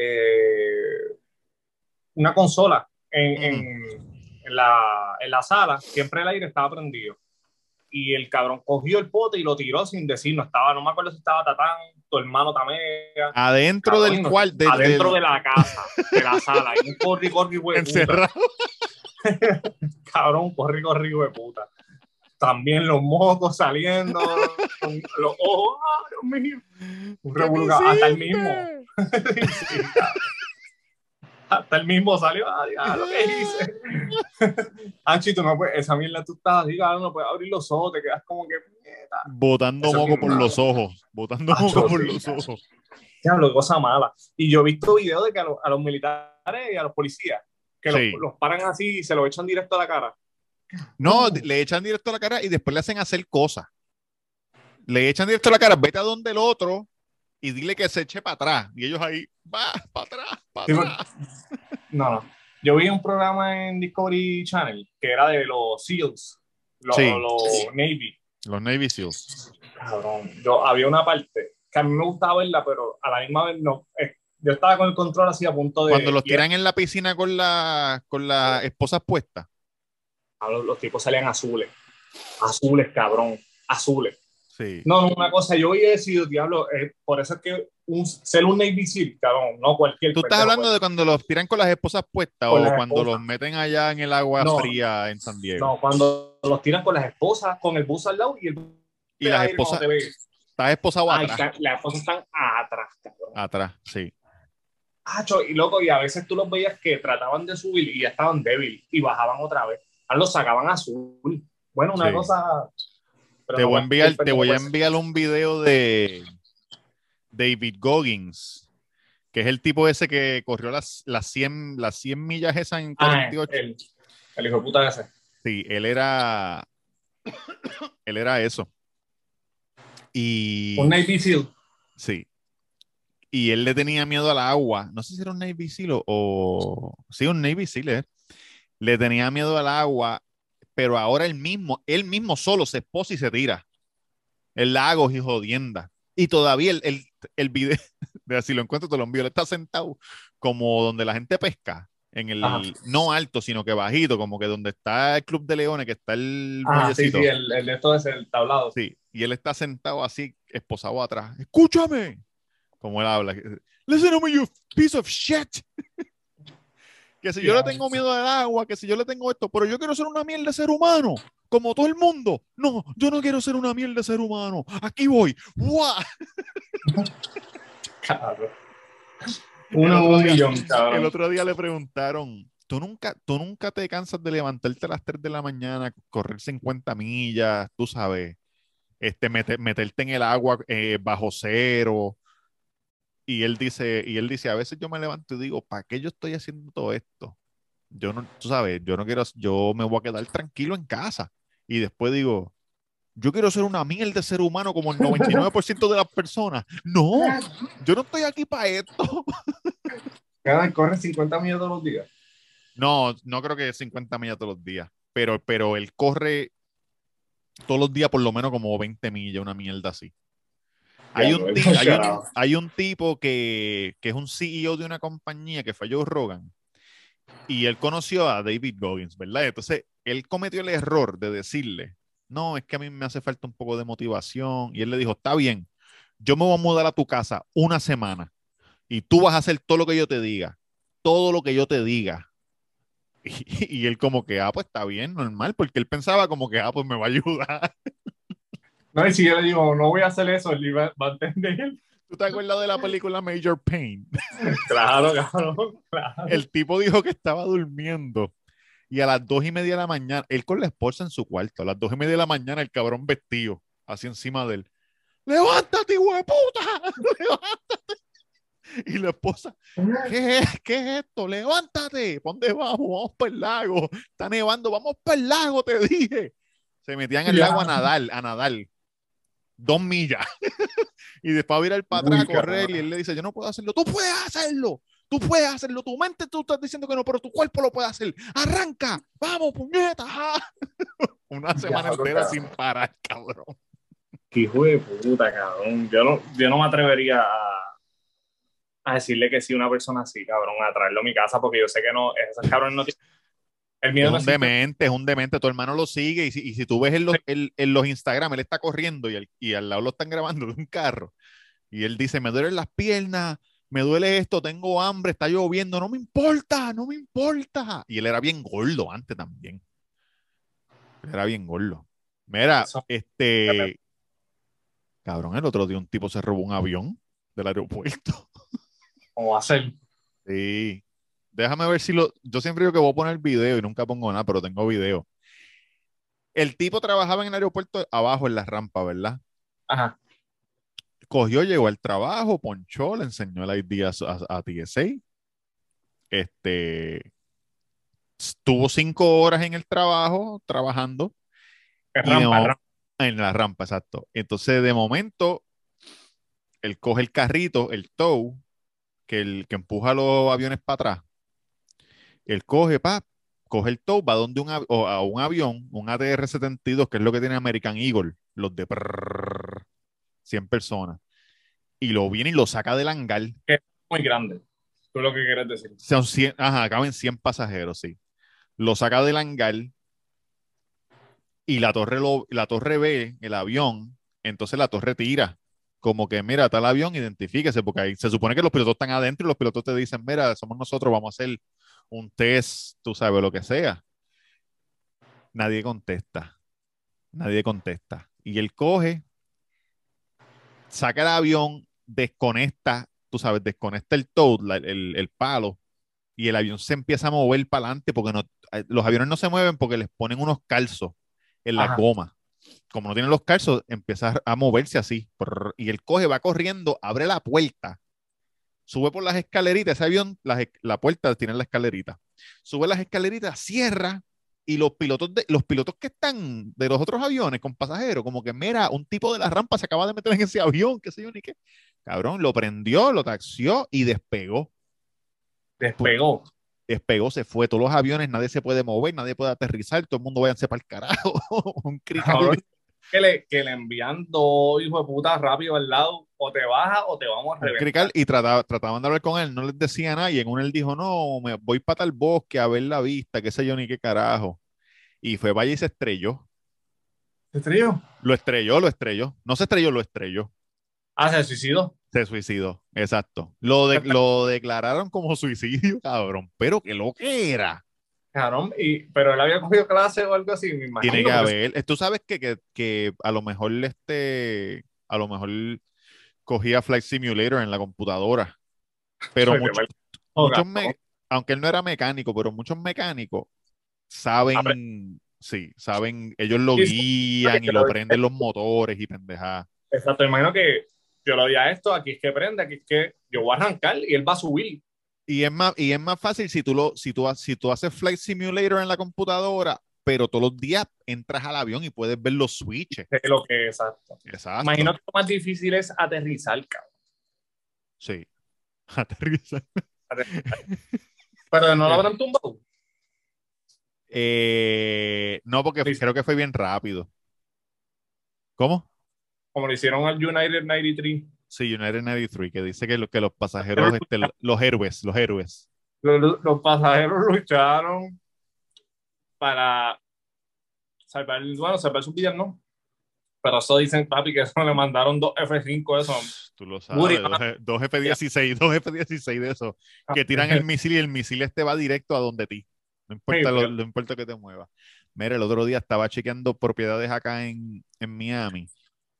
S2: eh, una consola en, en- en la, en la sala, siempre el aire estaba prendido. Y el cabrón cogió el pote y lo tiró sin decir, no estaba, no me acuerdo si estaba Tatán, tu hermano Tamega,
S1: Adentro
S2: Cabrón,
S1: del
S2: no.
S1: del-
S2: adentro
S1: del-
S2: de la casa, de la sala, y un corri, corri, güey. [laughs]
S1: Encerrado. [laughs]
S2: cabrón, corri, corri, güey, puta. También los mocos saliendo, con los ojos, ¡ah, Dios mío! Un revolú, hasta el mismo. Sí, [laughs] hasta el mismo salió, ah, lo que hice. [laughs] Anchi, tú no puedes, esa mierda tú estás así, no puedes abrir los ojos, te quedas como que, puñeta.
S1: Botando
S2: Eso
S1: moco por
S2: malo.
S1: los ojos. Botando
S2: Ah,
S1: moco por
S2: sí,
S1: los ojos.
S2: Diablo, cosa mala. Y yo he visto videos de que a, los- a los militares y a los policías, que
S1: Sí.
S2: los, los paran así y se los echan directo a la cara.
S1: No, le echan directo a la cara y después le hacen hacer cosas. Le echan directo a la cara, vete a donde el otro y dile que se eche para atrás. Y ellos ahí, va, para atrás, para
S2: Sí,
S1: atrás.
S2: No, no. Yo vi un programa en Discovery Channel que era de los SEALs, los,
S1: Sí.
S2: los Navy.
S1: Los Navy SEALs.
S2: Cabrón. Yo, había una parte que a mí me gustaba verla, pero a la misma vez no. Eh, Yo estaba con el control así a punto de.
S1: Cuando los tiran en la piscina con, la, con las esposas puestas.
S2: Ah, Los, los tipos salían azules. Azules, cabrón. Azules.
S1: Sí.
S2: No, no, una cosa, yo había decidido, diablo, eh, por eso es que un, ser un Navy SEAL, cabrón, no cualquier
S1: Tú estás hablando de cuando los tiran con las esposas puestas
S2: Con
S1: o cuando
S2: esposas.
S1: los meten allá en el agua
S2: No.
S1: fría en San Diego.
S2: No, cuando los tiran con las esposas, con el bus al lado y el
S1: y las esposas, estás esposado atrás.
S2: las esposas están atrás, cabrón.
S1: Atrás, sí.
S2: Acho, y loco, y a veces tú los veías que trataban de subir y ya estaban débiles y bajaban otra vez. Ah, los sacaban azul. Bueno, una
S1: Sí.
S2: cosa.
S1: Te
S2: no
S1: voy a enviar, te voy a enviar un video de David Goggins, que es el tipo ese que corrió las, las, 100, las 100 millas esas en
S2: puede ser.
S1: 48.
S2: Ah, el, el hijo de puta ese.
S1: Sí, él era. Él era eso. Y.
S2: Un Navy SEAL.
S1: Sí. Y él le tenía miedo al agua. No sé si era un Navy SEAL o- Sí, un Navy SEAL. ¿eh? Le tenía miedo al agua, pero ahora él mismo, él mismo solo se esposa y se tira. El lago y jodienda. Y todavía el, el, el video, [laughs] de si lo encuentro te lo envío, él está sentado como donde la gente pesca. En el,
S2: Ajá.
S1: no alto, sino que bajito, como que donde está el Club de Leones, que está el
S2: Ah, sí, sí, el, el esto es el tablado.
S1: Sí, y él está sentado así, esposado atrás. Escúchame, como él habla. Listen to me, you piece of shit. [laughs] que si yo le
S2: Ya.
S1: tengo miedo al agua, que si yo le tengo esto, pero yo quiero ser una mierda de ser humano, como todo el mundo. No, yo no quiero ser una mierda de ser humano. Aquí voy. ¡Guau! [laughs]
S2: Cabrón.
S1: El
S2: Uno un millón,
S1: El
S2: cabrón.
S1: otro día le preguntaron, ¿tú nunca, tú nunca te cansas de levantarte a las 3 de la mañana, correr 50 millas, tú sabes, este, mete- meterte en el agua eh, bajo cero? Y él dice, y él dice, a veces yo me levanto y digo, ¿para qué yo estoy haciendo todo esto? Yo no, tú sabes, yo no quiero, yo me voy a quedar tranquilo en casa. Y después digo, yo quiero ser una mierda de ser humano como el 99% de las personas. No, yo no estoy aquí para esto. [laughs]
S2: Cada corre 50 millas todos los días.
S1: No, no creo que 50 millas todos los días, pero, pero él corre todos los días por lo menos como 20 millas, una mierda así. Hay un, hay un- hay un tipo que, que es un CEO de una compañía que fue Joe Rogan y él conoció a David Goggins, ¿verdad? Entonces él cometió el error de decirle, no, es que a mí me hace falta un poco de motivación y él le dijo, está bien, yo me voy a mudar a tu casa una semana y tú vas a hacer todo lo que yo te diga, todo lo que yo te diga. [laughs] Y, y él como que, ah, pues está bien, normal, porque él pensaba como que, ah, pues me va a ayudar.
S2: No, y si yo le digo, no voy a hacer eso, él va a entender.
S1: ¿Tú te acuerdas de la película Major Pain? [laughs]
S2: Claro, cabrón, claro.
S1: El tipo dijo que estaba durmiendo y a las dos y media de la mañana, él con la esposa en su cuarto, a las dos y media de la mañana, el cabrón vestido, así encima de él. ¡Levántate, hueputa! [laughs] ¡Levántate! Y la esposa, ¿qué es, ¿qué es esto? ¡Levántate! ¿Dónde vamos? Vamos para el lago. Está nevando, vamos para el lago, te dije. Se metían en el
S2: Ya.
S1: lago a nadar, a nadar. Dos millas. [laughs] y después a virar para
S2: Uy,
S1: atrás a correr y él le dice, yo no puedo hacerlo. Tú puedes hacerlo. Tú puedes hacerlo. Tu mente tú estás diciendo que no, pero tu cuerpo lo puede hacer. Arranca. Vamos, puñeta. [laughs] Una semana entera
S2: cabrón.
S1: sin parar, cabrón.
S2: Qué hijo de puta, cabrón. Yo no, yo no me atrevería a, a decirle que sí a una persona así, cabrón, a traerlo a mi casa, porque yo sé que no, esos cabrones no tienen. El miedo
S1: Es un demente, es un demente. Tu hermano lo sigue y si, y si tú ves en los, en- en los Instagram, él está corriendo y, el- y al lado lo están grabando de un carro. Y él dice, me duelen las piernas, me duele esto, tengo hambre, está lloviendo, no me importa, no me importa. Y él era bien gordo antes también. Él era bien gordo. Mira,
S2: Eso.
S1: este... Cabrón, el otro día un tipo se robó un avión del aeropuerto.
S2: ¿Cómo va a ser? [laughs]
S1: Sí. Déjame ver si lo. Yo siempre digo que voy a poner video y nunca pongo nada, pero tengo video. El tipo trabajaba en el aeropuerto abajo en la rampa, ¿verdad?
S2: Ajá.
S1: Cogió, llegó al trabajo, ponchó, le enseñó el ID a, a- a TSA. Este. Estuvo cinco horas en el trabajo, trabajando. De
S2: rampa, rampa.
S1: En la rampa, exacto. Entonces, de momento, él coge el carrito, el tow, que, el, que empuja los aviones para atrás. Él coge, pa, coge el tow, va donde un, a un avión, un ATR-72, que es lo que tiene American Eagle, los de prrrr, 100 personas. Y lo viene y lo saca del hangar.
S2: Muy grande. Tú lo que quieres decir.
S1: Son 100, ajá, caben 100 pasajeros, sí. Lo saca del hangar y la torre, lo, la torre ve el avión, entonces la torre tira. Como que, mira, está el avión, identifíquese, porque ahí se supone que los pilotos están adentro y los pilotos te dicen, mira, somos nosotros, vamos a hacer un test, tú sabes, lo que sea. Nadie contesta. Nadie contesta. Y él coge, saca el avión, desconecta, tú sabes, desconecta el la- el, el palo, y el avión se empieza a mover para adelante porque no, eh, los aviones no se mueven porque les ponen unos calzos en la
S2: Ajá.
S1: goma. Como no tienen los calzos, empieza a moverse así. y él coge, va corriendo, abre la puerta, sube por las escaleritas. Ese avión, las la puerta tiene la escalerita. Sube las escaleritas, cierra. Y los pilotos, de, los pilotos que están de los otros aviones con pasajeros, como que, mira, un tipo de la rampa se acaba de meter en ese avión, qué sé yo, ni qué. Cabrón, lo prendió, lo taxió y despegó
S2: Despegó.
S1: despegó, se fue. Todos los aviones, nadie se puede mover, nadie puede aterrizar, todo el mundo váyanse para el carajo. [laughs] Un crical.
S2: Cabrón, que le, que le envían dos hijos de puta rápido al lado. O te baja o te vamos a reventar.
S1: y trataba, trataban de hablar con él, no les decía nada. Y en uno él dijo, no, me voy para tal bosque a ver la vista, qué sé yo, ni qué carajo. Y fue vaya y se estrelló.
S2: ¿Se estrelló?
S1: Lo estrelló, lo estrelló. No se estrelló, lo estrelló.
S2: Ah, se suicidó.
S1: Se suicidó, exacto. Lo, de- lo declararon como suicidio, [laughs] cabrón. Pero que lo que era.
S2: Cabrón, y, pero él había cogido clase o algo así, me imagino.
S1: Tiene que haber. Tú sabes que, que, que a lo mejor este, a lo mejor cogía Flight Simulator en la computadora. Pero muchos, muchos me- aunque él no era mecánico, pero muchos mecánicos saben, sí, saben, ellos lo
S2: Sí,
S1: guían y lo prenden los motores y pendejadas.
S2: Exacto, imagino que yo lo a esto, aquí es que prende, aquí es que yo voy a arrancar y él va a subir.
S1: Y es más, y es más fácil si tú lo, si tú, si tú haces Flight Simulator en la computadora, pero todos los días entras al avión y puedes ver los switches.
S2: Lo que exacto.
S1: Exacto.
S2: Imagino que lo más difícil es aterrizar, cabrón.
S1: Sí. [laughs] Aterriza.
S2: Pero no lo habrán tumbado.
S1: Eh, no, porque
S2: Sí.
S1: creo que fue bien rápido. ¿Cómo?
S2: Como lo hicieron al United 93.
S1: Sí, United 93, que dice que, lo- que los pasajeros, este, lo- los héroes, los héroes.
S2: Los, los pasajeros lucharon para salvar, bueno, salvar sus vidas, ¿no? Pero eso dicen, papi, que [laughs] eso le mandaron dos F5 eso.
S1: Tú lo
S2: Woody,
S1: sabes, dos, F- dos F-16, dos F-16 de esos, que tiran el misil y el misil este va directo a donde ti. No importa,
S2: Sí,
S1: lo,
S2: pero-
S1: no importa que te mueva. Mira, el otro día estaba chequeando propiedades acá en, en Miami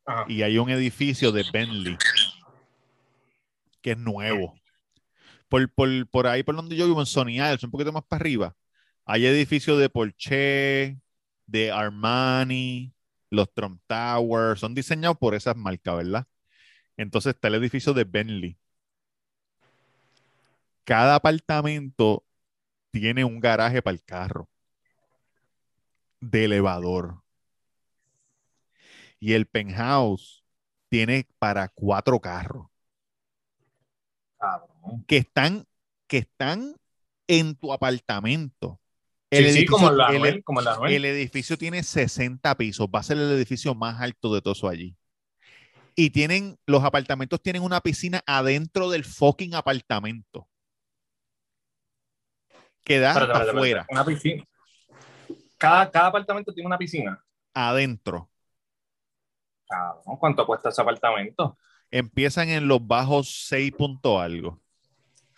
S2: Ajá.
S1: y hay un edificio de Bentley que es nuevo. Por, por, por ahí, por donde yo vivo, en Sony Isles, un poquito más para arriba, hay edificios de Porsche, de Armani, los Trump Towers, son diseñados por esas marcas, ¿verdad? Entonces está el edificio de Bentley. Cada apartamento tiene un garaje para el carro, de elevador. Y el penthouse tiene para cuatro carros
S2: Cabrón.
S1: que están, que están en tu apartamento.
S2: Sí, sí, como la
S1: el-
S2: como la
S1: el edificio tiene 60 pisos, va a ser el edificio más alto de todo eso allí. Y tienen, los apartamentos tienen una piscina adentro del fucking apartamento. Que da
S2: Espérate, espérate,
S1: afuera,
S2: espérate. Una piscina. Cada, cada apartamento tiene una piscina.
S1: adentro.
S2: Cabrón, ¿cuánto cuesta ese apartamento?
S1: Empiezan en los bajos 6 punto algo.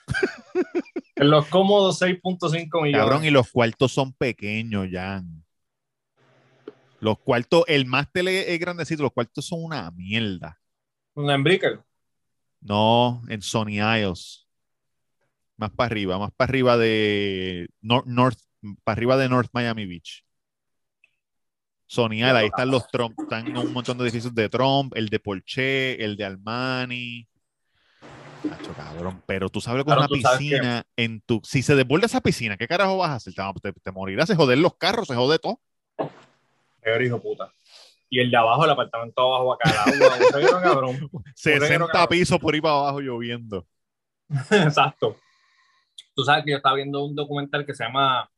S1: [laughs]
S2: En los cómodos 6.5 millones.
S1: Cabrón, y los cuartos son pequeños, Jan. Los cuartos, el máster es grandecito, los cuartos son una mierda.
S2: En Brickell.
S1: No, en Sony Isles. Más para arriba, más para arriba de North, North, para arriba de North Miami Beach. Sony Isles, ahí están los Trump, están un montón de edificios de Trump, el de Porsche, el de Armani. Cabrón, pero tú sabes que
S2: Claro,
S1: una piscina en tu. Si se desborda esa piscina, ¿qué carajo vas a hacer? Te, morirás, se joder los carros, se jode todo.
S2: Qué hijo puta. Y el de abajo, el apartamento abajo, acá al agua. Un [laughs] reguero, cabrón.
S1: 60
S2: cabrón.
S1: pisos por ahí para abajo lloviendo. [laughs]
S2: Exacto. Tú sabes que yo estaba viendo un documental que se llama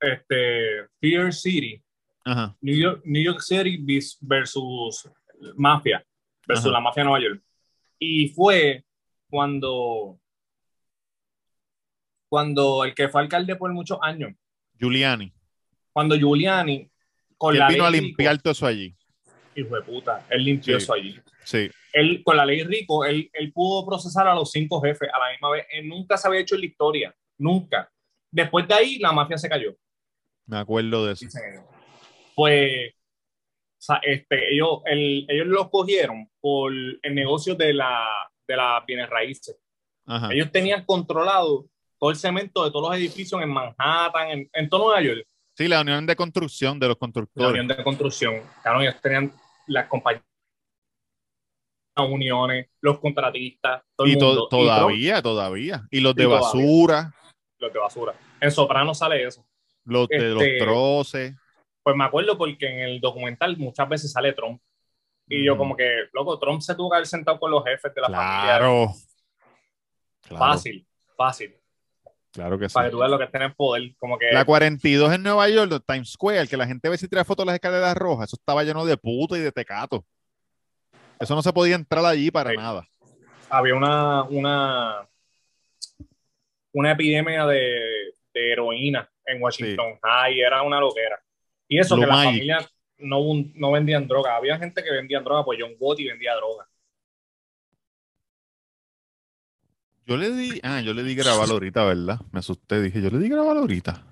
S2: este, Fear City,
S1: Ajá.
S2: New York, New York City versus Mafia, versus
S1: Ajá.
S2: la Mafia de Nueva York. Y fue cuando, cuando el que fue alcalde por muchos años,
S1: Giuliani.
S2: cuando Giuliani, con la
S1: vino a
S2: ley
S1: limpiar
S2: Rico,
S1: todo eso allí.
S2: hijo de puta, él limpió
S1: Sí.
S2: eso allí.
S1: Sí.
S2: él, con la ley Rico, él, él pudo procesar a los cinco jefes a la misma vez. Él nunca se había hecho en la historia, nunca. Después de ahí, la mafia se cayó.
S1: Me acuerdo de eso.
S2: Pues, sea, este, ellos, el- ellos los cogieron por el negocio de la, de las bienes raíces.
S1: Ajá.
S2: Ellos tenían controlado todo el cemento de todos los edificios en Manhattan, en, en todo Nueva York,
S1: Sí, la unión de construcción de los
S2: la
S1: constructores.
S2: unión de construcción. Claro, ellos tenían las compañías, las uniones, los contratistas, todo el
S1: y to-
S2: mundo. Y Trump-
S1: todavía, todavía. Y los de
S2: todavía.
S1: basura,
S2: los de basura. En Soprano sale eso.
S1: los de los
S2: Este-
S1: troces.
S2: Pues me acuerdo porque en el documental muchas veces sale Trump. Y yo
S1: Ujú.
S2: como que, loco, Trump se tuvo que haber sentado con los jefes de la familia.
S1: Claro. Claro,
S2: Fácil, fácil.
S1: claro que sí.
S2: Para que tú veas lo que está en el poder. Como que,
S1: La 42 en Nueva York, Times Square, que la gente ve si tira fotos de las escaleras rojas, eso estaba lleno de puto y de tecato. Eso no se podía entrar allí para
S2: Sí.
S1: nada.
S2: había una, una, una epidemia de, de heroína en Washington High. Era una loquera. Y eso
S1: Blue
S2: que la
S1: Magic.
S2: familia no, no vendían droga. Había gente que vendía droga, pues John Gotti vendía droga.
S1: Yo le di, ah, yo le di grabar ahorita, ¿verdad? Me asusté, dije, yo le di grabar ahorita.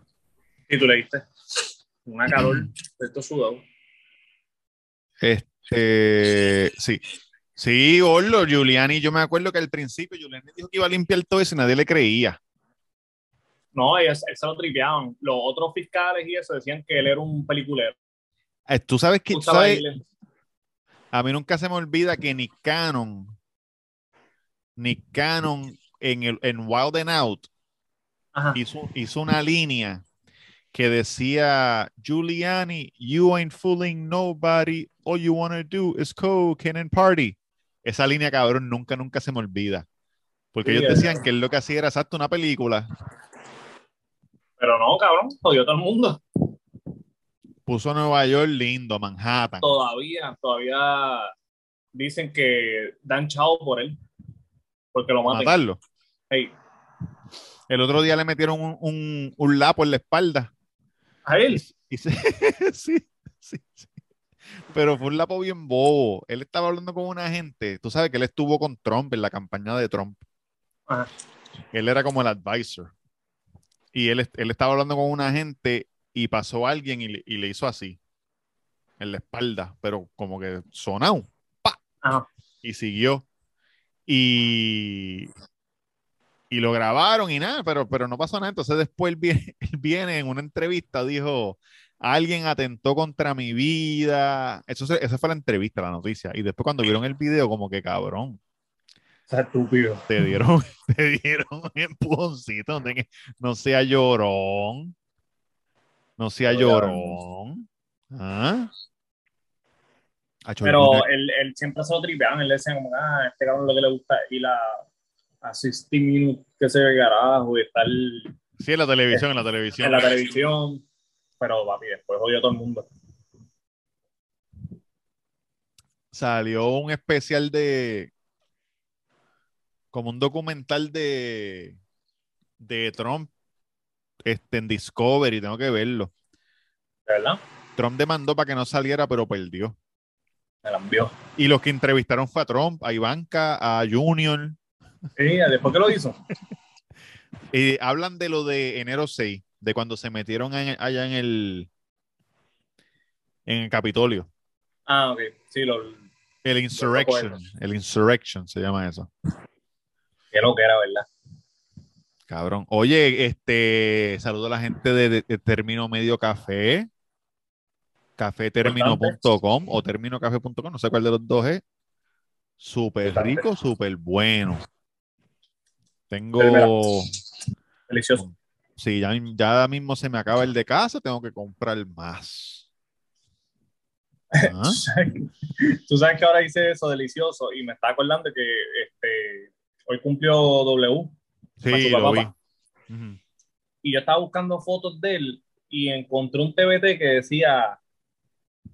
S2: Y tú le diste una calor de estos sudados.
S1: Este, sí. Sí, Orlo, Giuliani, yo me acuerdo que al principio Giuliani dijo que iba a limpiar todo eso y nadie le creía.
S2: No, ellos, él se lo tripeaban. Los otros fiscales y eso decían que él era un peliculero.
S1: Eh, Tú sabes que,
S2: Tú
S1: ¿sabes? A mí nunca se me olvida que Nick Cannon, Nick Cannon en, el, en Wild and Out hizo, hizo una línea que decía, Giuliani, you ain't fooling nobody, all you wanna do is cocaine and party. Esa línea, cabrón, nunca, nunca se me olvida. Porque
S2: Sí,
S1: ellos decían que él lo que hacía era exacto una película.
S2: Pero no, cabrón, jodió todo el mundo.
S1: Puso Nueva York lindo, Manhattan.
S2: Todavía, todavía dicen que dan chao por él. Porque lo matan.
S1: Matarlo.
S2: Hey,
S1: El otro día le metieron un, un, un lapo en la espalda.
S2: a él.
S1: Y se- [laughs] sí, sí, sí. Pero fue un lapo bien bobo. Él estaba hablando con una gente. Tú sabes que él estuvo con Trump en la campaña de Trump.
S2: Ajá.
S1: Él era como el advisor. Y él, él estaba hablando con una gente y pasó alguien y le, y le hizo así. En la espalda. Pero como que sonado.
S2: Ajá.
S1: Y siguió. Y, y lo grabaron y nada, pero, pero no pasó nada. Entonces después él viene, [laughs] él viene en una entrevista, dijo, alguien atentó contra mi vida. Eso, esa fue la entrevista, la noticia. Y después cuando vieron el video, como que cabrón,
S2: estúpido.
S1: te dieron, [laughs] te dieron un empujoncito, no sea llorón. No sea llorón. ¿Ah?
S2: Pero él, él siempre se lo tripeaban. Él decía como, ah, este cabrón lo que le gusta es ir a, a 60 minutos, que se ve carajo, y estar
S1: sí, en la televisión, en la televisión.
S2: en la televisión. Pero, papi, después jodió a todo el mundo.
S1: salió un especial de como un documental de de Trump este, en Discovery, tengo que verlo.
S2: ¿De verdad?
S1: Trump demandó para que no saliera, pero perdió.
S2: Me la envió.
S1: Y los que entrevistaron fue a Trump, a Ivanka, a Junior.
S2: Sí, después que lo hizo.
S1: Y [laughs] hablan de lo de enero 6, de cuando se metieron en- allá en el en el Capitolio.
S2: Ah, ok. Sí, lo,
S1: El Insurrection, el Insurrection se llama eso.
S2: Que lo que era, ¿verdad?
S1: Cabrón. Oye, este, saludo a la gente de, de- de Término Medio Café, cafetermino.com o terminocafé.com, no sé cuál de los dos es. Súper rico, súper bueno. Tengo.
S2: Delicioso.
S1: sí, ya, ya mismo se me acaba el de casa, tengo que comprar más. Ah, [laughs]
S2: Tú sabes que ahora hice eso delicioso y me está acordando que este, hoy cumplió W
S1: Sí, lo vi.
S2: y yo estaba buscando fotos de él y encontré un TBT que decía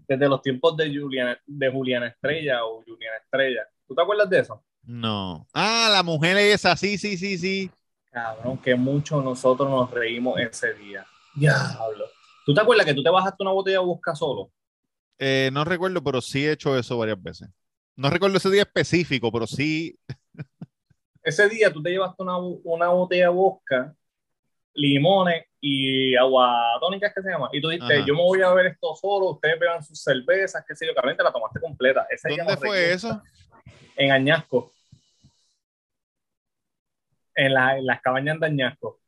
S2: desde los tiempos de Juliana, de Juliana Estrella o Juliana Estrella. ¿Tú te acuerdas de eso?
S1: No. Ah, la mujer esa, sí, sí, sí, sí.
S2: Cabrón, que mucho nosotros nos reímos ese día. Diablo. ¿Tú te acuerdas que tú te bajaste una botella de busca solo?
S1: Eh, no recuerdo, pero sí he hecho eso varias veces. No recuerdo ese día específico, pero sí. [laughs]
S2: Ese día tú te llevaste una, una botella de vodka, limones y agua tónica, ¿qué se llama? Y tú dijiste, yo me voy a beber esto solo, ustedes beban sus cervezas, qué sé yo, cabrón, te la tomaste completa. Ese
S1: ¿Dónde fue eso?
S2: En Añasco. En, la- en las cabañas de Añasco.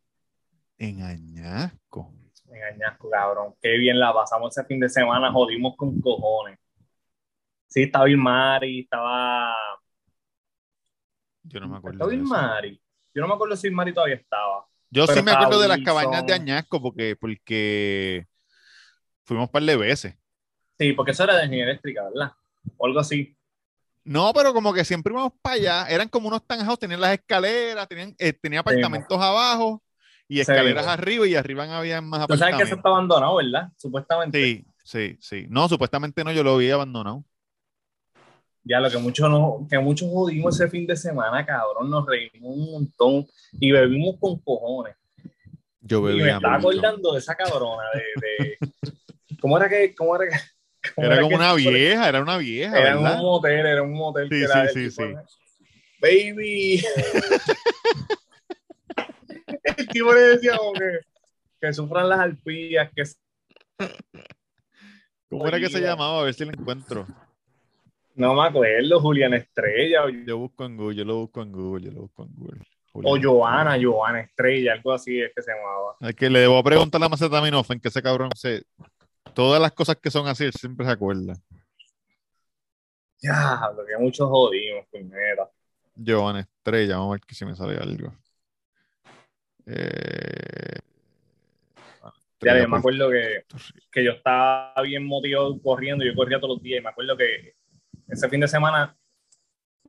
S1: En Añasco.
S2: En Añasco, cabrón. Qué bien la pasamos ese fin de semana, jodimos con cojones. Sí, estaba Mari, estaba...
S1: Yo no me acuerdo.
S2: Estaba. Mari. Yo no me acuerdo si Mari todavía estaba.
S1: Yo sí me acuerdo de las cabañas de. Añasco porque, porque fuimos un par de veces.
S2: Sí, porque eso era de energía eléctrica, ¿verdad? O algo así.
S1: No, pero como que siempre íbamos para allá. Eran como unos townhouse, tenían las escaleras, tenían, eh, tenía apartamentos abajo y escaleras arriba y arriba había más
S2: Tú sabes que eso
S1: apartamentos.
S2: está abandonado, ¿verdad? Supuestamente.
S1: Sí, sí, sí. No, supuestamente no, yo lo vi abandonado.
S2: Ya lo que muchos no, que muchos jodimos ese fin de semana, cabrón, nos reímos un montón y bebimos con cojones.
S1: Yo
S2: Y me estaba
S1: mucho.
S2: acordando de esa cabrona, de, de- ¿cómo era que, cómo era que,
S1: Era como una vieja, era una vieja,
S2: Era
S1: ¿verdad?
S2: un motel, era un motel
S1: Sí,
S2: que era
S1: sí, sí,
S2: tipo, Baby. [laughs] el tipo le decía como que, que sufran las arpías, que
S1: ¿Cómo era que se llamaba? A ver si lo encuentro.
S2: No me acuerdo, Julián Estrella o,
S1: Yo busco en Google, yo lo busco en Google, yo lo busco en Google.
S2: o. Joana, Joana Estrella, algo así es que se llamaba.
S1: Es que le debo preguntar a la Macetaminofen que ese cabrón se. Todas las cosas que son así, él siempre se acuerda.
S2: Ya, lo que muchos jodimos, primero.
S1: Giovanna Estrella, vamos a ver que si me sale algo. Eh,
S2: Ya, yo me acuerdo que, que yo estaba bien motivado corriendo, yo corría todos los días y me acuerdo que ese fin de semana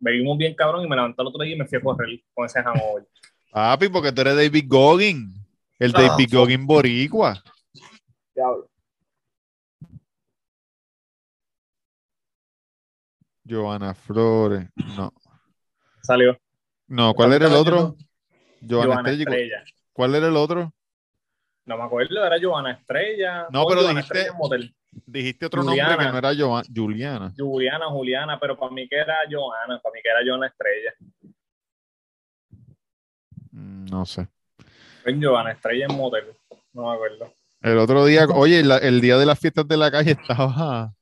S2: bebimos bien cabrón y me levanté el otro día y me fui a correr con ese hangover.
S1: Papi, porque tú eres David Goggin. El
S2: Ah,
S1: David
S2: fuck.
S1: Goggin Boricua.
S2: Diablo.
S1: Giovanna Flores. No.
S2: Salió.
S1: No, ¿cuál era el otro?
S2: Joana
S1: Estrella. ¿Cuál era el otro?
S2: No me acuerdo, era Joana Estrella.
S1: No, pero
S2: Joana
S1: dijiste-
S2: Estrella Motel.
S1: Dijiste otro nombre que no era Giova- Juliana.
S2: Juliana, Juliana, pero para mí que era Joana, para mí que era Joana Estrella.
S1: Mm, No sé.
S2: Fue Joana Estrella en Motel. No me acuerdo.
S1: El otro día, oye, la- el día de las fiestas de la calle estaba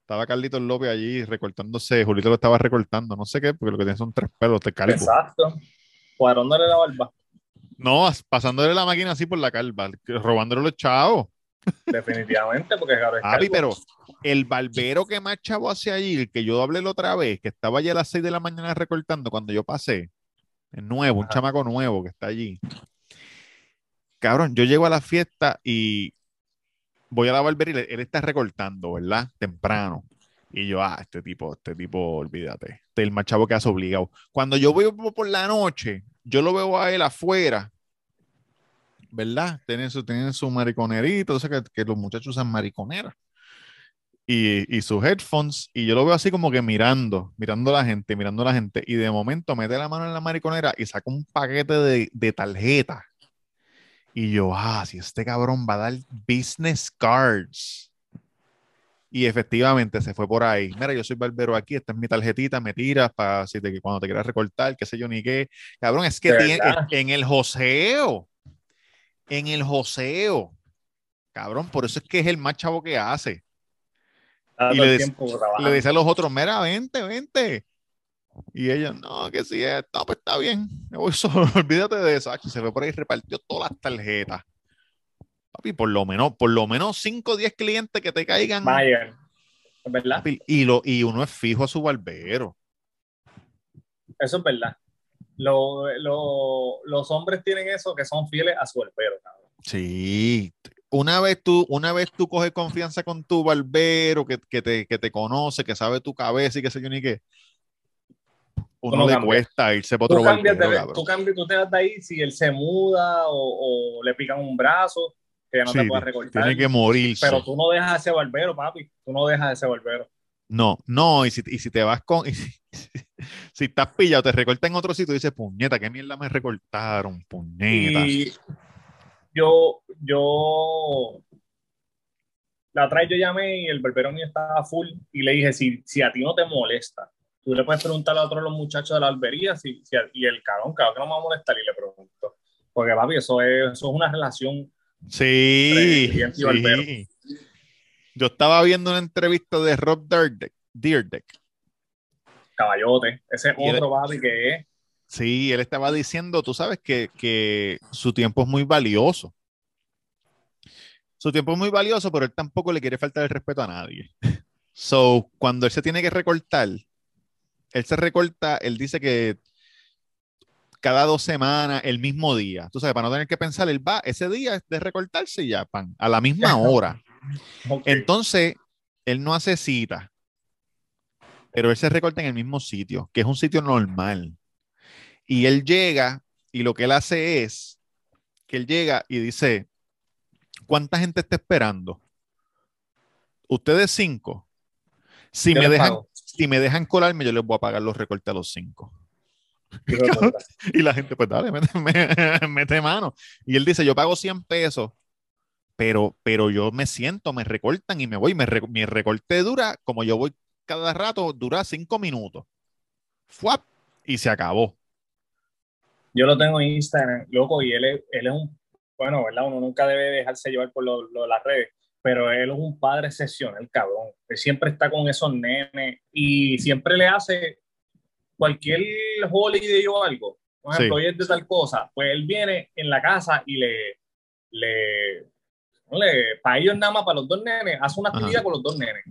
S1: Estaba Carlitos López allí recortándose, Julito lo estaba recortando, no sé qué, porque lo que tiene son tres pelos de calvo.
S2: Exacto. Cuadrándole la barba.
S1: No, pasándole la máquina así por la calva, robándole los chavos.
S2: Definitivamente, porque claro, es calvo.
S1: pero el barbero que más chavo hacia allí, el que yo hablé la otra vez, que estaba allí a las 6 de la mañana recortando cuando yo pasé, es nuevo, un
S2: Ajá.
S1: chamaco nuevo que está allí. Cabrón, yo llego a la fiesta y voy a la barbería y él- está recortando, ¿verdad? Temprano. Y yo, ah, este tipo, este tipo, olvídate. Este es el más chavo que hace obligado. Cuando yo voy por la noche, yo lo veo a él afuera, ¿verdad? Tienen su, tienen su mariconerito, o sea que, que los muchachos usan mariconera. Y, y sus headphones, y yo lo veo así como que mirando, mirando a la gente, mirando a la gente, y de momento mete la mano en la mariconera y saca un paquete de, de tarjetas. Y yo, ah, si este cabrón va a dar business cards. Y efectivamente se fue por ahí. Mira, yo soy barbero aquí, esta es mi tarjetita, me tiras para si te, cuando te quieras recortar, qué sé yo ni qué. Cabrón, es que
S2: ¿De
S1: tiene, en el joseo, en el joseo, cabrón, por eso es que es el más chavo que hace. Y le
S2: tiempo
S1: dice a los otros, mira, vente, vente. Y ellos, no, que sí, es, no, pues está bien. [laughs] Me voy solo, [laughs] olvídate de eso. Se fue por ahí y repartió todas las tarjetas. Papi, por lo menos, por lo menos 5 o 10 clientes que te caigan.
S2: ¿Es verdad?
S1: papi, y, lo, y uno es fijo a su barbero.
S2: Eso es verdad. Lo- lo- los hombres tienen eso que son fieles a su barbero, cabrón.
S1: Sí. Una vez tú, una vez tú coges confianza con tu barbero, que, que te, que te conoce, que sabe tu cabeza y qué sé yo ni qué. Uno
S2: no
S1: le
S2: cambias.
S1: cuesta irse por
S2: Tú
S1: otro
S2: cambias,
S1: barbero,
S2: de, tú cambias, tú te vas de ahí si él se muda o, o le pican un brazo, que ya no
S1: Sí,
S2: te puede recortar.
S1: Tiene que morirse.
S2: Pero tú no dejas ese barbero, papi. Tú no dejas ese barbero.
S1: No, no, y si, y si te vas con. [laughs] y si, [laughs] si estás pillado, te recortan en otro sitio y dices, puñeta, qué mierda me recortaron, puñeta.
S2: Y yo, yo, la otra vez yo llamé y el barbero mío estaba full y le dije, si, si a ti no te molesta, tú le puedes preguntar a otros los muchachos de la barbería si, si y el cabrón, cabrón, que no me va a molestar y le pregunto. Porque papi, eso es, eso es una relación.
S1: Sí. Yo estaba viendo una entrevista de Rob Dyrdek.
S2: Caballote. Ese otro papi que es.
S1: Sí, él estaba diciendo, tú sabes que, que su tiempo es muy valioso. Su tiempo es muy valioso, pero él tampoco le quiere faltar el respeto a nadie. [laughs] So, cuando él se tiene que recortar, él se recorta, él dice que cada dos semanas, el mismo día. Tú sabes, para no tener que pensar, él va, ese día es de recortarse y ya, pan, a la misma [laughs] hora. Entonces, él no hace cita, pero él se recorta en el mismo sitio, que es un sitio normal. Y él llega y lo que él hace es que él llega y dice, ¿cuánta gente está esperando? Ustedes cinco. Si
S2: Yo
S1: me, dejan,
S2: pago.
S1: si me dejan colarme, yo les voy a pagar los recortes a los cinco. Y [laughs] la gente, pues dale, mete, [laughs] me- mete mano. Y él dice, yo pago 100 pesos, pero, pero yo me siento, me recortan y me voy. Me mi recorte dura, como yo voy cada rato, dura cinco minutos. ¡Fuap! Y se acabó.
S2: Yo lo tengo en Instagram, loco, y él es, él es un, bueno, ¿verdad? Uno nunca debe dejarse llevar por lo, lo de las redes, pero él es un padre excepcional, cabrón. Él siempre está con esos nenes y siempre le hace cualquier holiday o algo. Por ejemplo,
S1: Sí.
S2: hoy es de tal cosa, pues él viene en la casa y le, le, le para ellos nada más, para los dos nenes, hace una
S1: Ajá.
S2: actividad con los dos nenes,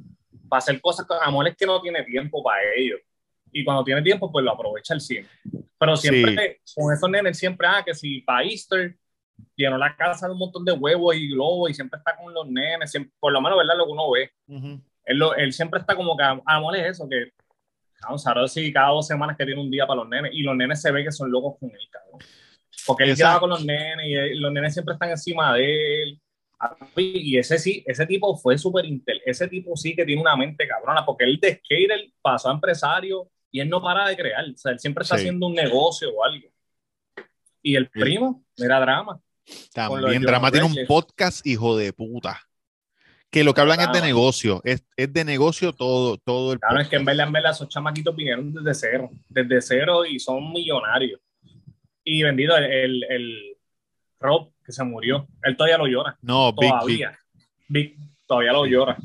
S2: para hacer cosas con amor es que no tiene tiempo para ellos. Y cuando tiene tiempo, pues lo aprovecha el cine. Pero siempre, con esos nenes, siempre, ah, que si para Easter llenó la casa de un montón de huevos y globos y siempre está con los nenes, siempre- por lo menos, ¿verdad? Lo que uno ve. Él, lo- él siempre está como que, amor es eso, que, vamos a ver si cada dos semanas que tiene un día para los nenes y los nenes se ve que son locos con él, cabrón. Porque él
S1: Exacto.
S2: quedaba con los nenes y él- los nenes siempre están encima de él. Y ese sí, ese tipo fue súper intel. Ese tipo sí que tiene una mente cabrona, porque él de skater pasó a empresario y él no para de crear. O sea, él siempre está
S1: Sí.
S2: haciendo un negocio o algo. Y el primo, era drama.
S1: También Drama tiene un podcast, hijo de puta. Que lo que hablan es de negocio. Es, es de negocio todo, todo el
S2: Claro, es que en verdad, en verdad, esos chamaquitos vinieron desde cero, desde cero y son millonarios. Y vendido el, el, el Rob, que se murió, él todavía lo llora,
S1: No, Big, Big.
S2: todavía. Big, todavía lo llora.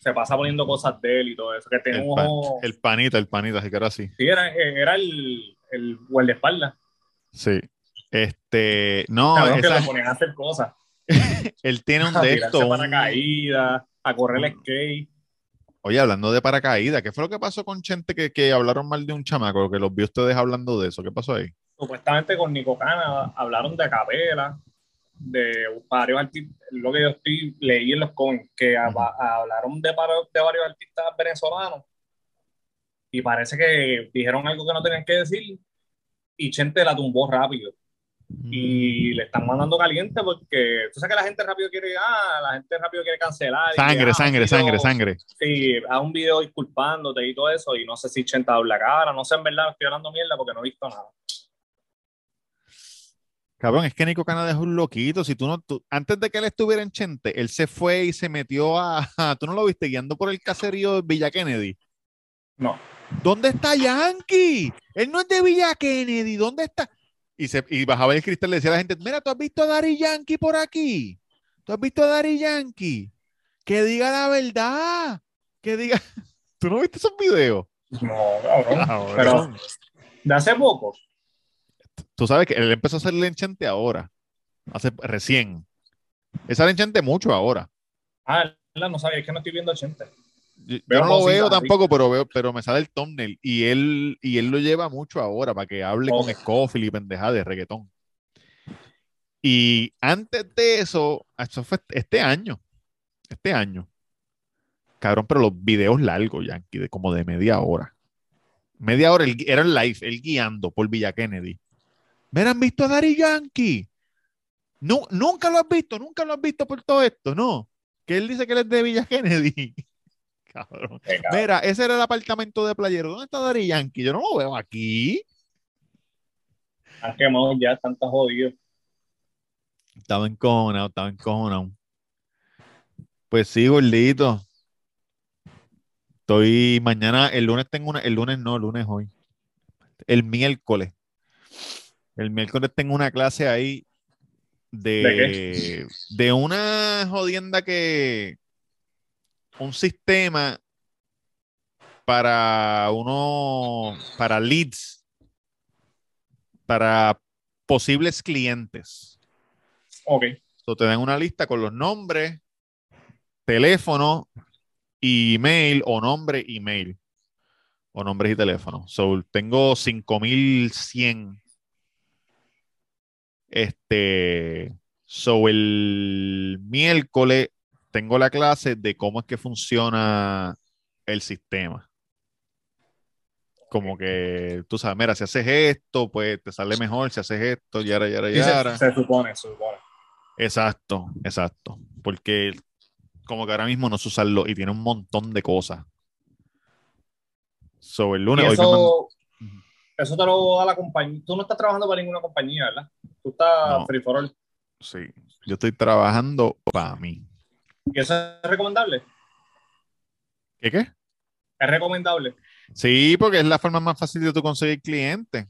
S2: Se pasa poniendo cosas de él y todo eso. Que tiene
S1: El,
S2: un
S1: pan-
S2: ojo.
S1: el panita, el panita, así que era así.
S2: Sí, era, era el, el guardaespaldas.
S1: Sí. Este, no,
S2: que
S1: esa-
S2: lo ponían a hacer cosas. [laughs]
S1: él tiene [laughs] un
S2: A
S1: de estos. un-
S2: paracaídas, a correr el skate.
S1: Oye, hablando de paracaídas, ¿qué fue lo que pasó con Chente que, que hablaron mal de un chamaco? Que los vi ustedes hablando de eso. ¿Qué pasó ahí?
S2: Supuestamente con Nico Cana hablaron de capela, de varios artistas, lo que yo estoy, leí en los comments, que hablaron de, de varios artistas venezolanos y parece que dijeron algo que no tenían que decir y Chente la tumbó rápido. y le están mandando caliente porque tú sabes que la gente rápido quiere, ah, la gente rápido quiere cancelar.
S1: Sangre,
S2: que, ah,
S1: sangre,
S2: video-
S1: sangre, sangre.
S2: Sí, haz un video disculpándote y todo eso, y no sé si Chenta habla cara, no sé en verdad, estoy hablando mierda porque no he visto nada.
S1: Cabrón, es que Nico Canadá es un loquito. Si tú no, tú- antes de que él estuviera en Chente, él se fue y se metió a, tú no lo viste guiando por el caserío de Villa Kennedy.
S2: No,
S1: ¿Dónde está Yankee? Él no es de Villa Kennedy. ¿Dónde está? Y, se, y bajaba el cristal y le decía a la gente, mira, ¿tú has visto a Dari Yankee por aquí? ¿Tú has visto a Dari Yankee? Que diga la verdad. Que diga... [laughs] ¿Tú no viste esos videos?
S2: no, cabrón.
S1: Cabrón.
S2: Pero de hace poco,
S1: Tú sabes que él empezó a hacer enchante ahora. Hace recién. Él sale enchante mucho ahora.
S2: ah, no sabía, es que no estoy viendo Chente.
S1: Yo, no lo veo tampoco, pero veo, pero me sale el thumbnail y él, y él lo lleva mucho ahora para que hable con
S2: Ok.
S1: Scofield y pendejada de reggaetón. Y antes de eso, eso fue este año. Este año. Cabrón, pero los videos largos, Yankee, de como de media hora. Media hora, él- era el live, él guiando por Villa Kennedy. ¿Me han visto a Dari Yankee? Nu- nunca lo has visto, nunca lo has visto por todo esto, ¿no? Que él dice que él es de Villa Kennedy. [laughs] Cabrón.
S2: Cabrón.
S1: Mira, ese era el apartamento de playero. ¿Dónde está Dari Yankee? Yo no lo veo aquí.
S2: Han quemado ya, están jodidos.
S1: Estaba encojonado, estaba encojonado. Pues sí, gordito. Estoy mañana, el lunes tengo una, el lunes no, el lunes hoy. El miércoles. El miércoles tengo una clase ahí de,
S2: ¿De
S1: de una jodienda que un sistema para uno, para leads, para posibles clientes.
S2: Ok,
S1: So, te dan una lista con los nombres, teléfono, email o nombre, email. O nombres y teléfono. So, tengo 5100. Este. So, el miércoles tengo la clase de cómo es que funciona el sistema. Como que tú sabes, mira, si haces esto, pues te sale mejor. Si haces esto, yara, yara,
S2: Sí, se-
S1: yara.
S2: se, supone, se supone.
S1: Exacto, exacto. Porque como que ahora mismo no se usa lo y tiene un montón de cosas. So, el
S2: Y
S1: lunes,
S2: eso,
S1: mandan-
S2: eso te lo da la compañía. Tú no estás trabajando para ninguna compañía, ¿verdad? Tú estás
S1: No.
S2: free for all.
S1: sí, yo estoy trabajando para mí.
S2: ¿Y eso es recomendable?
S1: ¿Qué qué?
S2: Es recomendable.
S1: Sí, porque es la forma más fácil de tú conseguir clientes.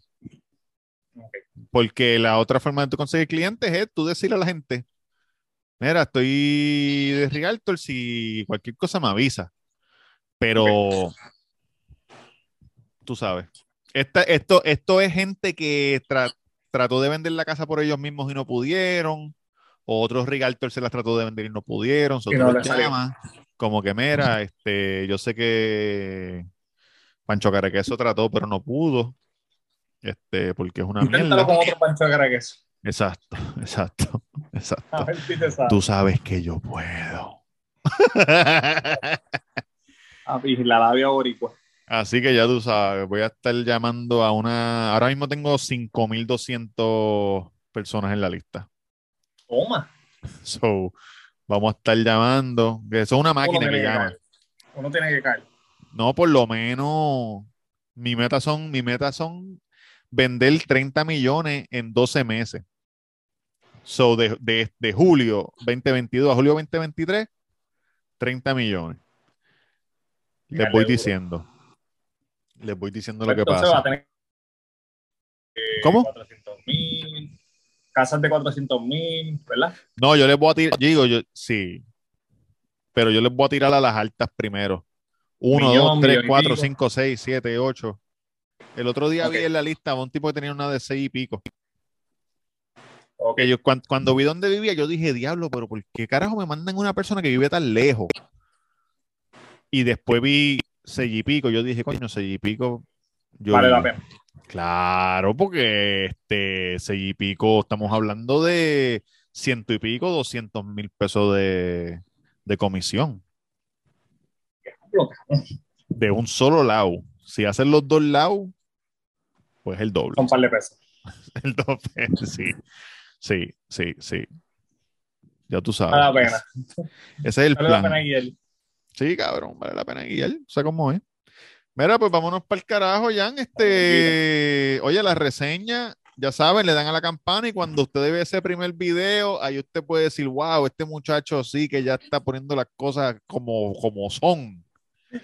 S1: Porque la otra forma de tú conseguir clientes es tú decirle a la gente, mira, estoy de Realtor, si cualquier cosa me avisa. Pero tú sabes, esta- esto, esto es gente que tra- trató de vender la casa por ellos mismos y no pudieron. O otros Realtor se las trató de vender y no pudieron. so
S2: Y
S1: tú
S2: no
S1: llamas, como que, mira, este, yo sé que Pancho Caraqueso trató, pero no pudo. Este, porque es una
S2: Inténtalo
S1: mierda.
S2: con otro pancho caraqueso.
S1: Exacto, [laughs] exacto,
S2: A
S1: exacto.
S2: ver si te sale.
S1: Tú sabes que yo puedo. [laughs]
S2: Ah, y la labia boricua.
S1: Así que ya tú sabes, voy a estar llamando a una. Ahora mismo tengo 5200 personas en la lista.
S2: Toma.
S1: So, vamos a estar llamando. Que eso es una máquina que
S2: que
S1: llama.
S2: caer. Uno tiene que caer.
S1: No, por lo menos. Mi meta son, mi meta son vender 30 millones en 12 meses. So, de, de, de julio 2022 a julio 2023, 30 millones. Les voy
S2: duro.
S1: diciendo. Les voy diciendo lo que
S2: Entonces va
S1: pasa.
S2: a tener eh,
S1: ¿Cómo?
S2: 400 mil, casas de 400 mil, ¿verdad?
S1: No, yo les voy a tirar, yo digo, yo, sí. pero yo les voy a tirar a las altas primero. 1,
S2: Millón,
S1: 2, 3,
S2: millón y
S1: 4,
S2: pico.
S1: 5, 6, 7, 8. El otro día vi en la lista a un tipo que tenía una de 6 y pico.
S2: Ok.
S1: Que yo, cuan- cuando, vi dónde vivía, yo dije, diablo, pero ¿por qué carajo me mandan una persona que vive tan lejos? Y después vi 6 y pico. Yo dije, coño, 6 y pico. Yo
S2: Vale la
S1: vivo".
S2: pena.
S1: Claro, porque este 6 y pico, estamos hablando de ciento y pico, 200 mil pesos de, de comisión. De un solo lado. Si hacen los dos lados, pues el doble.
S2: Son un par de pesos. [laughs]
S1: El doble, sí. Sí, sí, sí. Ya tú sabes.
S2: Vale la pena.
S1: Ese es el
S2: Vale la pena.
S1: Sí, cabrón, vale la pena guiar. Sé cómo es. Mira, pues vámonos para el carajo, Jan. Este, oye, la reseña, ya saben, le dan a la campana y cuando usted ve ese primer video, ahí usted puede decir, wow, este muchacho sí que ya está poniendo las cosas como, como son,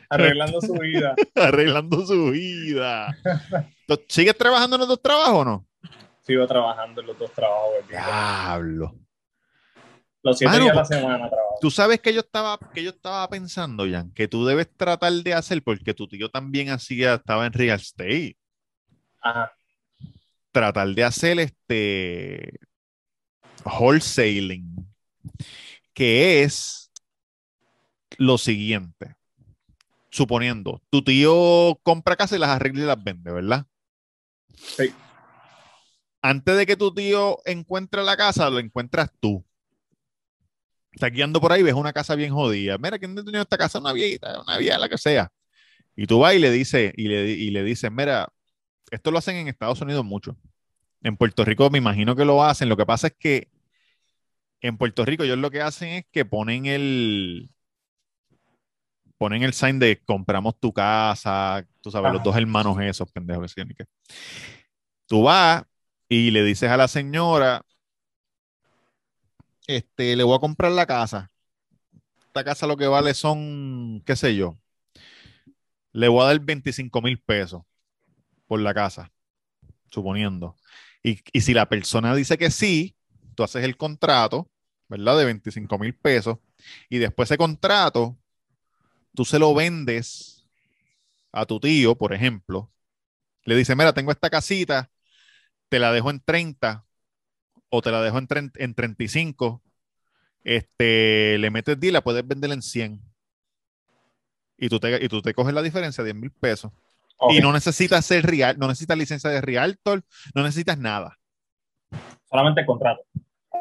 S2: Arreglando su vida. [laughs]
S1: arreglando su vida. ¿Sigues trabajando en los dos trabajos o no?
S2: Sigo trabajando en los dos trabajos.
S1: Diablo.
S2: Los siete
S1: Mano,
S2: días a la semana trabajo.
S1: Tú sabes que yo estaba, que yo estaba pensando, Jan, que tú debes tratar de hacer, porque tu tío también hacía, estaba en real estate.
S2: Ajá.
S1: tratar de hacer este wholesaling, que es lo siguiente. Suponiendo, tu tío compra casa y las arregla y las vende, ¿verdad?
S2: Sí.
S1: Antes de que tu tío encuentre la casa, lo encuentras tú. Estás guiando por ahí, ves una casa bien jodida. Mira, ¿quién ha tenido esta casa? Una viejita, una vieja, la que sea. Y tú vas y le dices, y le, y le dices, mira, esto lo hacen en Estados Unidos mucho. En Puerto Rico me imagino que lo hacen. Lo que pasa es que en Puerto Rico ellos lo que hacen es que ponen el ponen el sign de compramos tu casa, tú sabes, los dos hermanos esos pendejos que. Tú vas y le dices a la señora, este, le voy a comprar la casa. Esta casa lo que vale son, qué sé yo, le voy a dar 25 mil pesos por la casa, suponiendo. Y, y si la persona dice que sí, tú haces el contrato, ¿verdad? De 25 mil pesos. Y después ese contrato, tú se lo vendes a tu tío, por ejemplo. Le dice, mira, tengo esta casita, te la dejo en 30 o te la dejo en, 30 en 35. Este, le metes 10 y la puedes vender en 100. Y tú te, y tú te coges la diferencia, 10 mil pesos. Y no necesitas ser real, no necesitas licencia de realtor, no necesitas nada.
S2: Solamente el contrato.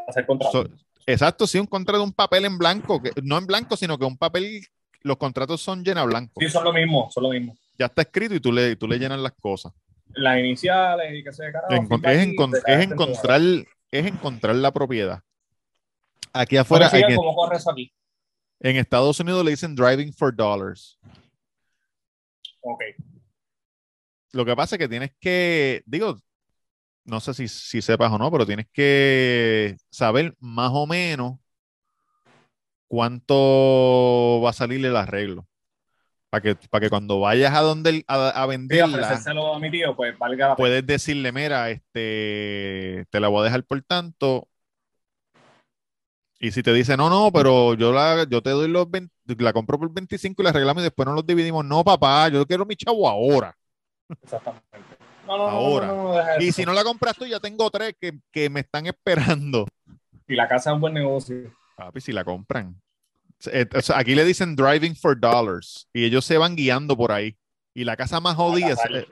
S2: Hacer contrato.
S1: So- exacto, sí, un contrato, un papel en blanco, que, no en blanco, sino que un papel, los contratos son llena blanco.
S2: sí, son lo mismo, son lo mismo.
S1: Ya está escrito y tú le, tú le llenas las cosas.
S2: Las iniciales y que se carajo.
S1: Encon- es, encon- es encontrar, es encontrar la propiedad. Aquí afuera.
S2: ¿Cómo
S1: en, Estados Unidos le dicen driving for dollars.
S2: Ok.
S1: Lo que pasa es que tienes que, digo, no sé si, si sepas o no, pero tienes que saber más o menos cuánto va a salir el arreglo. Para que, para que cuando vayas a donde a, a venderla,
S2: a mi tío, pues valga la pena.
S1: puedes decirle, mira, este, te la voy a dejar por tanto. Y si te dice, no, no, pero yo la, yo te doy los 20, la compro por 25 y la arreglamos y después no los dividimos. No, papá, yo quiero mi chavo ahora.
S2: Exactamente. No, no,
S1: Ahora.
S2: No,
S1: Y si no la compras tú, ya tengo tres que, que me están esperando.
S2: Y la casa es un buen negocio.
S1: Papi, si la compran. Eh, o sea, aquí le dicen driving for dollars y ellos se van guiando por ahí. Y la casa más jodida, es- eh,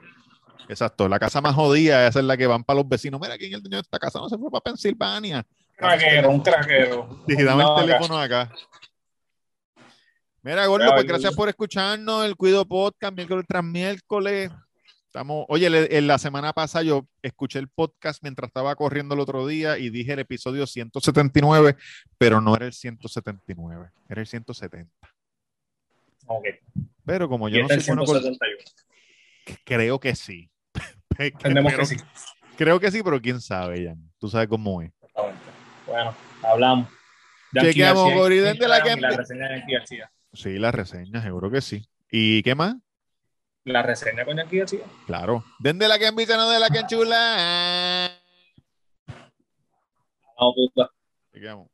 S1: exacto, la casa más jodida esa es la que van para los vecinos. Mira, ¿quién es el dueño de esta casa? No se fue para Pensilvania.
S2: Craquero, un craquero.
S1: Y dame
S2: No,
S1: el teléfono acá. Mira, Gordo, pues gracias por escucharnos. El Cuido Podcast, miércoles tras miércoles. Estamos, oye, en la semana pasada yo escuché el podcast mientras estaba corriendo el otro día y dije el episodio 179, pero no era el 179, era el 170.
S2: Ok.
S1: Pero como
S2: Y
S1: yo no soy
S2: es
S1: bueno con-
S2: 171.
S1: creo que sí. [laughs]
S2: Entendemos
S1: Pero-
S2: que sí.
S1: Creo que sí, pero quién sabe, Jan. Tú sabes cómo es.
S2: Bueno, hablamos.
S1: Chequeamos,
S2: García
S1: desde la que-
S2: la reseña de Yankee García.
S1: Sí, la reseña, seguro que sí. ¿Y qué más?
S2: La reseña con Yankee García.
S1: Claro. Den de la que envita, no de la que enchula.
S2: No, puta.
S1: Chequeamos.